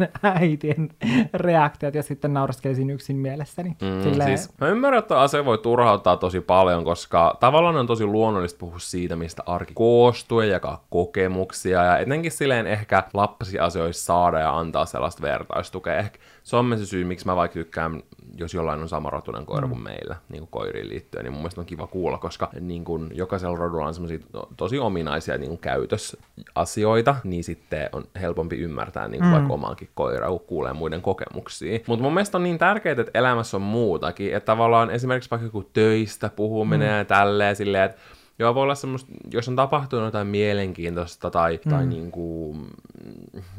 äitien reaktiot ja sitten nauraskelisin yksin mielessäni. Mm, Silleen... siis, mä ymmärrän, että asia voi turhauttaa tosi paljon, koska tavallaan on tosi luonnollista puhua siitä, mistä arki koostuu ja jakaa kokemuksia ja etenkin silleen ehkä lapsiasioissa saada ja antaa sellaista vertaistukea. Ehkä on se syy, miksi mä vaikka tykkään, jos jollain on sama rotunen koira mm. kuin meillä, niin kuin koiriin liittyen, niin mun mielestä on kiva kuulla, koska niin kuin jokaisella rodulla on semmoisia tosi ominaisia niin kuin käytösasioita, niin sitten on helpompi ymmärtää niin kuin mm. vaikka omaankin koiraa, kun kuulee muiden kokemuksia. Mutta mun mielestä on niin tärkeää, että elämässä on muutakin, että tavallaan esimerkiksi vaikka joku töistä puhuminen mm. ja tälleen silleen, että Joo, voi olla semmoista, jos on tapahtunut jotain mielenkiintoista tai, mm. tai niin kuin,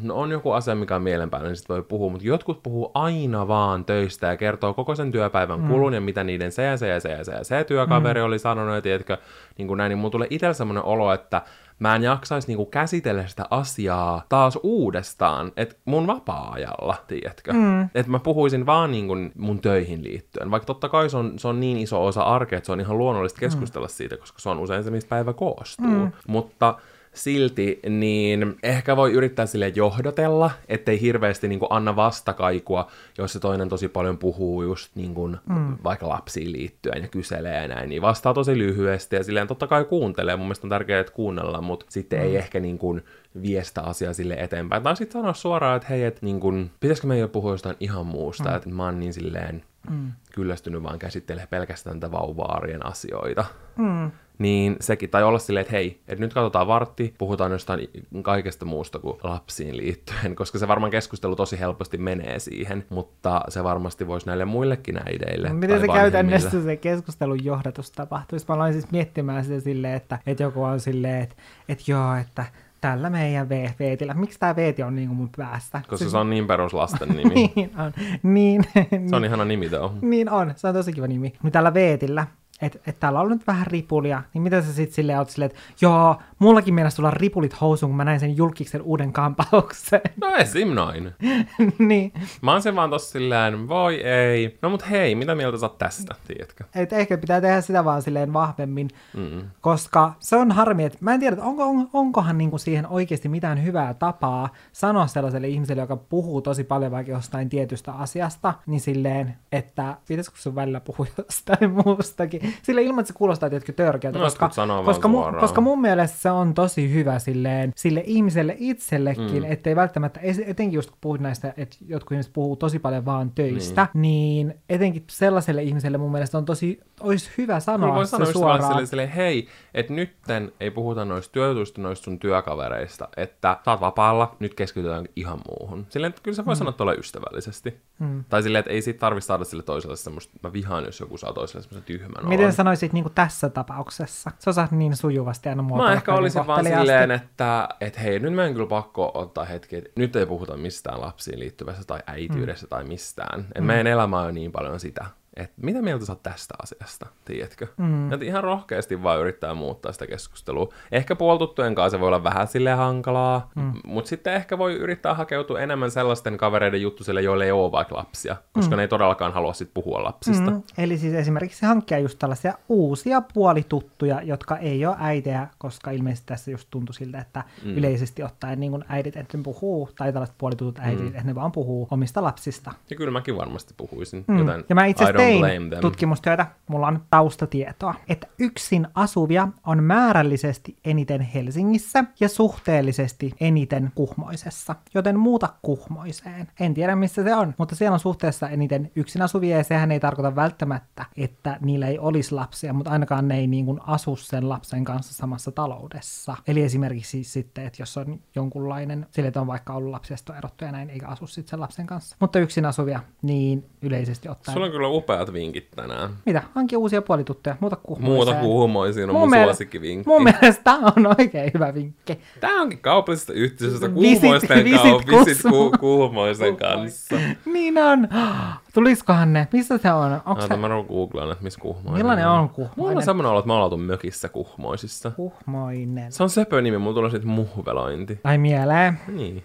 no on joku asia, mikä on mielenpäällä, niin sitten voi puhua, mutta jotkut puhuu aina vaan töistä ja kertoo koko sen työpäivän mm. kulun ja mitä niiden se ja se ja se ja se, ja se työkaveri mm. oli sanonut, ja tiedätkö, niin kuin näin, niin mulla tulee itsellä semmoinen olo, että mä en jaksaisi niinku käsitellä sitä asiaa taas uudestaan, että mun vapaa-ajalla, tiedätkö? Mm. Että mä puhuisin vaan niinku mun töihin liittyen, vaikka totta kai se on, se on niin iso osa arkea, että se on ihan luonnollista keskustella mm. siitä, koska se on usein se, mistä päivä koostuu. Mm. Mutta silti, niin ehkä voi yrittää sille johdotella, ettei hirveästi niin kuin anna vastakaikua, jos se toinen tosi paljon puhuu just niin kuin mm. vaikka lapsiin liittyen ja kyselee ja näin, niin vastaa tosi lyhyesti ja silleen totta kai kuuntelee, mun mielestä on tärkeää, että kuunnella, mutta sitten mm. ei ehkä niin kuin viestä asiaa sille eteenpäin. Tai sitten sanoa suoraan, että hei, että niin kuin, pitäisikö meidän puhua jostain ihan muusta, mm. että mä oon niin silleen mm. kyllästynyt vaan käsittelee pelkästään tätä vauvaarien asioita. Mm niin sekin, tai olla silleen, että hei, että nyt katsotaan vartti, puhutaan jostain kaikesta muusta kuin lapsiin liittyen, koska se varmaan keskustelu tosi helposti menee siihen, mutta se varmasti voisi näille muillekin äideille. Miten se käytännössä se keskustelun johdatus tapahtuisi? Mä aloin siis miettimään sitä silleen, että, että joku on silleen, että, että joo, että tällä meidän veetillä. Miksi tämä veeti on niin kuin mun päästä? Koska se, se on niin peruslasten nimi. niin on. Niin, se on ihana nimi tuo. Niin on, se on tosi kiva nimi. Mutta tällä veetillä että et täällä on nyt vähän ripulia, niin mitä sä sitten silleen oot silleen, että joo, mullakin mielestä tulla ripulit housuun, kun mä näin sen julkiksen uuden kampauksen. No esim. noin. niin. Mä oon sen vaan tossa silleen, voi ei. No mut hei, mitä mieltä sä oot tästä, tiedätkö? Et ehkä pitää tehdä sitä vaan silleen vahvemmin, mm. koska se on harmi, että mä en tiedä, onko, on, onkohan niinku siihen oikeasti mitään hyvää tapaa sanoa sellaiselle ihmiselle, joka puhuu tosi paljon vaikka jostain tietystä asiasta, niin silleen, että pitäisikö sun välillä puhua jostain muustakin. Sille ilman, että se kuulostaa tietysti törkeältä, No, koska, koska, mu, koska mun mielestä se on tosi hyvä silleen, sille ihmiselle itsellekin, mm. ettei välttämättä, etenkin just kun puhut näistä, että jotkut ihmiset puhuu tosi paljon vaan töistä, niin, niin etenkin sellaiselle ihmiselle mun mielestä on tosi, olisi hyvä sanoa Kyllä voi se sanoa suoraan. ystävälle silleen, hei, että nytten ei puhuta noista työjutuista, noista sun työkavereista, että sä oot vapaalla, nyt keskitytään ihan muuhun. Silleen, että kyllä sä voi mm. sanoa tuolle ystävällisesti. Mm. Tai silleen, että ei siitä tarvitse saada sille toiselle semmoista, mä vihaan, jos joku saa toiselle semmoisen tyhmän Miten olon. sanoisit niin kuin tässä tapauksessa? Sä osaat niin sujuvasti aina muotoilla Mä ehkä olisin vaan silleen, että et hei, nyt meidän kyllä pakko ottaa hetki, että nyt ei puhuta mistään lapsiin liittyvästä tai äitiydestä mm. tai mistään. Et mm. meidän elämä on niin paljon sitä. Että mitä mieltä sä oot tästä asiasta, tiedätkö? Mm. Että ihan rohkeasti vaan yrittää muuttaa sitä keskustelua. Ehkä puoltuttujen kanssa se voi olla vähän sille hankalaa, mm. mutta sitten ehkä voi yrittää hakeutua enemmän sellaisten kavereiden juttusille, joille ei ole vaikka lapsia, koska mm. ne ei todellakaan halua sit puhua lapsista. Mm. Eli siis esimerkiksi hankkia just tällaisia uusia puolituttuja, jotka ei ole äitejä, koska ilmeisesti tässä just tuntui siltä, että mm. yleisesti ottaen niin kuin äidit, että ne puhuu, tai tällaiset puolitutut äidit, mm. että ne vaan puhuu omista lapsista. Ja kyllä mäkin varmasti puhuisin, mm. joten Ja mä itse Tein tutkimustyötä, mulla on taustatietoa, että yksin asuvia on määrällisesti eniten Helsingissä ja suhteellisesti eniten Kuhmoisessa, joten muuta Kuhmoiseen. En tiedä missä se on, mutta siellä on suhteessa eniten yksin asuvia ja sehän ei tarkoita välttämättä, että niillä ei olisi lapsia, mutta ainakaan ne ei niin kuin asu sen lapsen kanssa samassa taloudessa. Eli esimerkiksi sitten, että jos on jonkunlainen, sille että on vaikka ollut on erottu ja näin, eikä asu sitten sen lapsen kanssa. Mutta yksin asuvia, niin yleisesti ottaen. Sulla on kyllä upeat vinkit tänään. Mitä? Hanki uusia puolituttuja. Muuta kuhmoiseen. Muuta kuhumoisiin on mun, miele- suosikkivinkki. Mun mielestä tää on oikein hyvä vinkki. Tää onkin kaupallisesta yhteisöstä Visit- kuumoisten visit kau- visit kusmu. ku- kuumoisen kanssa. Niin on. Tuliskohan ne? Missä se on? Onko Ota, se mä ruun googlaan, että missä kuhmoinen Millainen on Mulla kuhmoinen? on semmoinen olo, että mä oltu mökissä kuhmoisissa. kuhmoinen? Se on söpö nimi, mulla tulee siitä muhvelointi. Tai mieleen. Niin,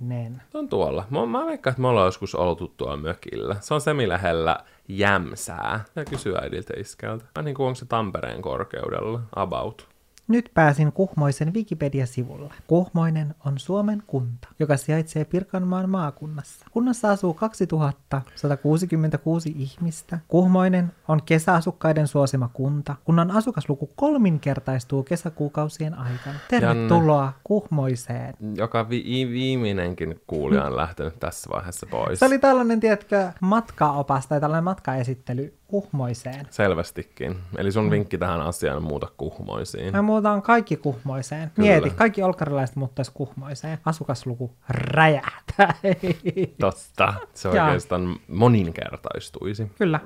Kuhmoinen. se on tuolla. Mä, mä veikkaan, että me ollaan joskus oltu tuolla mökillä. Se on semi lähellä Jämsää. Ja kysyä äidiltä iskältä. Mä niin kuin onko se Tampereen korkeudella? About. Nyt pääsin Kuhmoisen Wikipedia-sivulle. Kuhmoinen on Suomen kunta, joka sijaitsee Pirkanmaan maakunnassa. Kunnassa asuu 2166 ihmistä. Kuhmoinen on kesäasukkaiden suosima kunta. Kunnan asukasluku kolminkertaistuu kesäkuukausien aikana. Tervetuloa Kuhmoiseen. Joka vi- viimeinenkin kuulija on lähtenyt tässä vaiheessa pois. Se oli tällainen, tiedätkö, matkaopas tai tällainen matkaesittely Kuhmoiseen. Selvästikin. Eli sun vinkki tähän asiaan on muuta kuhmoisiin. Me muutaan kaikki Kuhmoiseen. Kyllä. Mieti, kaikki olkarilaiset muuttaisi Kuhmoiseen. Asukasluku räjähtää. Totta. Se oikeastaan moninkertaistuisi. Kyllä.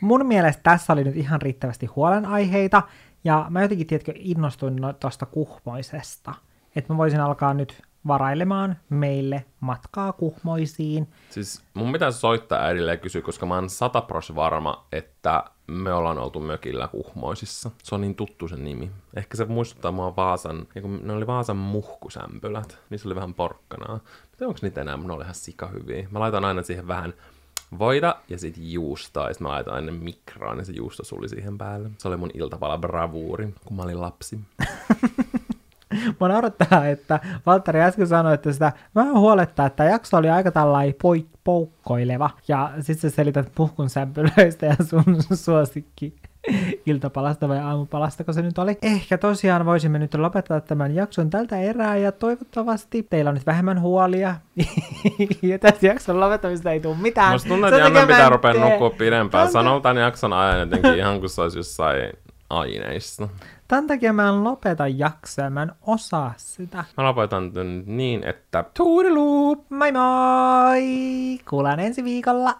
Mun mielestä tässä oli nyt ihan riittävästi huolenaiheita, ja mä jotenkin, tiedätkö, innostuin no- tuosta kuhmoisesta. Että mä voisin alkaa nyt varailemaan meille matkaa kuhmoisiin. Siis mun pitäisi soittaa äidille ja kysyä, koska mä oon satapros varma, että me ollaan oltu mökillä Kuhmoisissa. Se on niin tuttu se nimi. Ehkä se muistuttaa mua Vaasan, kun ne oli Vaasan muhkusämpylät, niissä oli vähän porkkanaa. Mutta onko niitä enää? Ne oli ihan sikahyviä. Mä laitan aina siihen vähän voita ja sitten juustoa, ja sit mä laitan aina mikroon, ja se juusto suli siihen päälle. Se oli mun iltapala bravuuri, kun mä olin lapsi. Mua naurattaa, että Valtteri äsken sanoi, että sitä vähän huolettaa, että jakso oli aika tällainen poik- poukkoileva. Ja sitten sä selität puhkun sämpylöistä ja sun suosikki iltapalasta vai aamupalasta, kun se nyt oli. Ehkä tosiaan voisimme nyt lopettaa tämän jakson tältä erää ja toivottavasti teillä on nyt vähemmän huolia. ja tästä jakson lopettamista ei tule mitään. Musta tuntuu, että Janne mä pitää rupea nukkua pidempään. Tämän jakson ajan jotenkin ihan kuin se olisi jossain aineissa. Tämän takia mä en lopeta jaksoa, mä en osaa sitä. Mä lopetan tän niin, että toodaloo! Moi moi! Kuullaan ensi viikolla.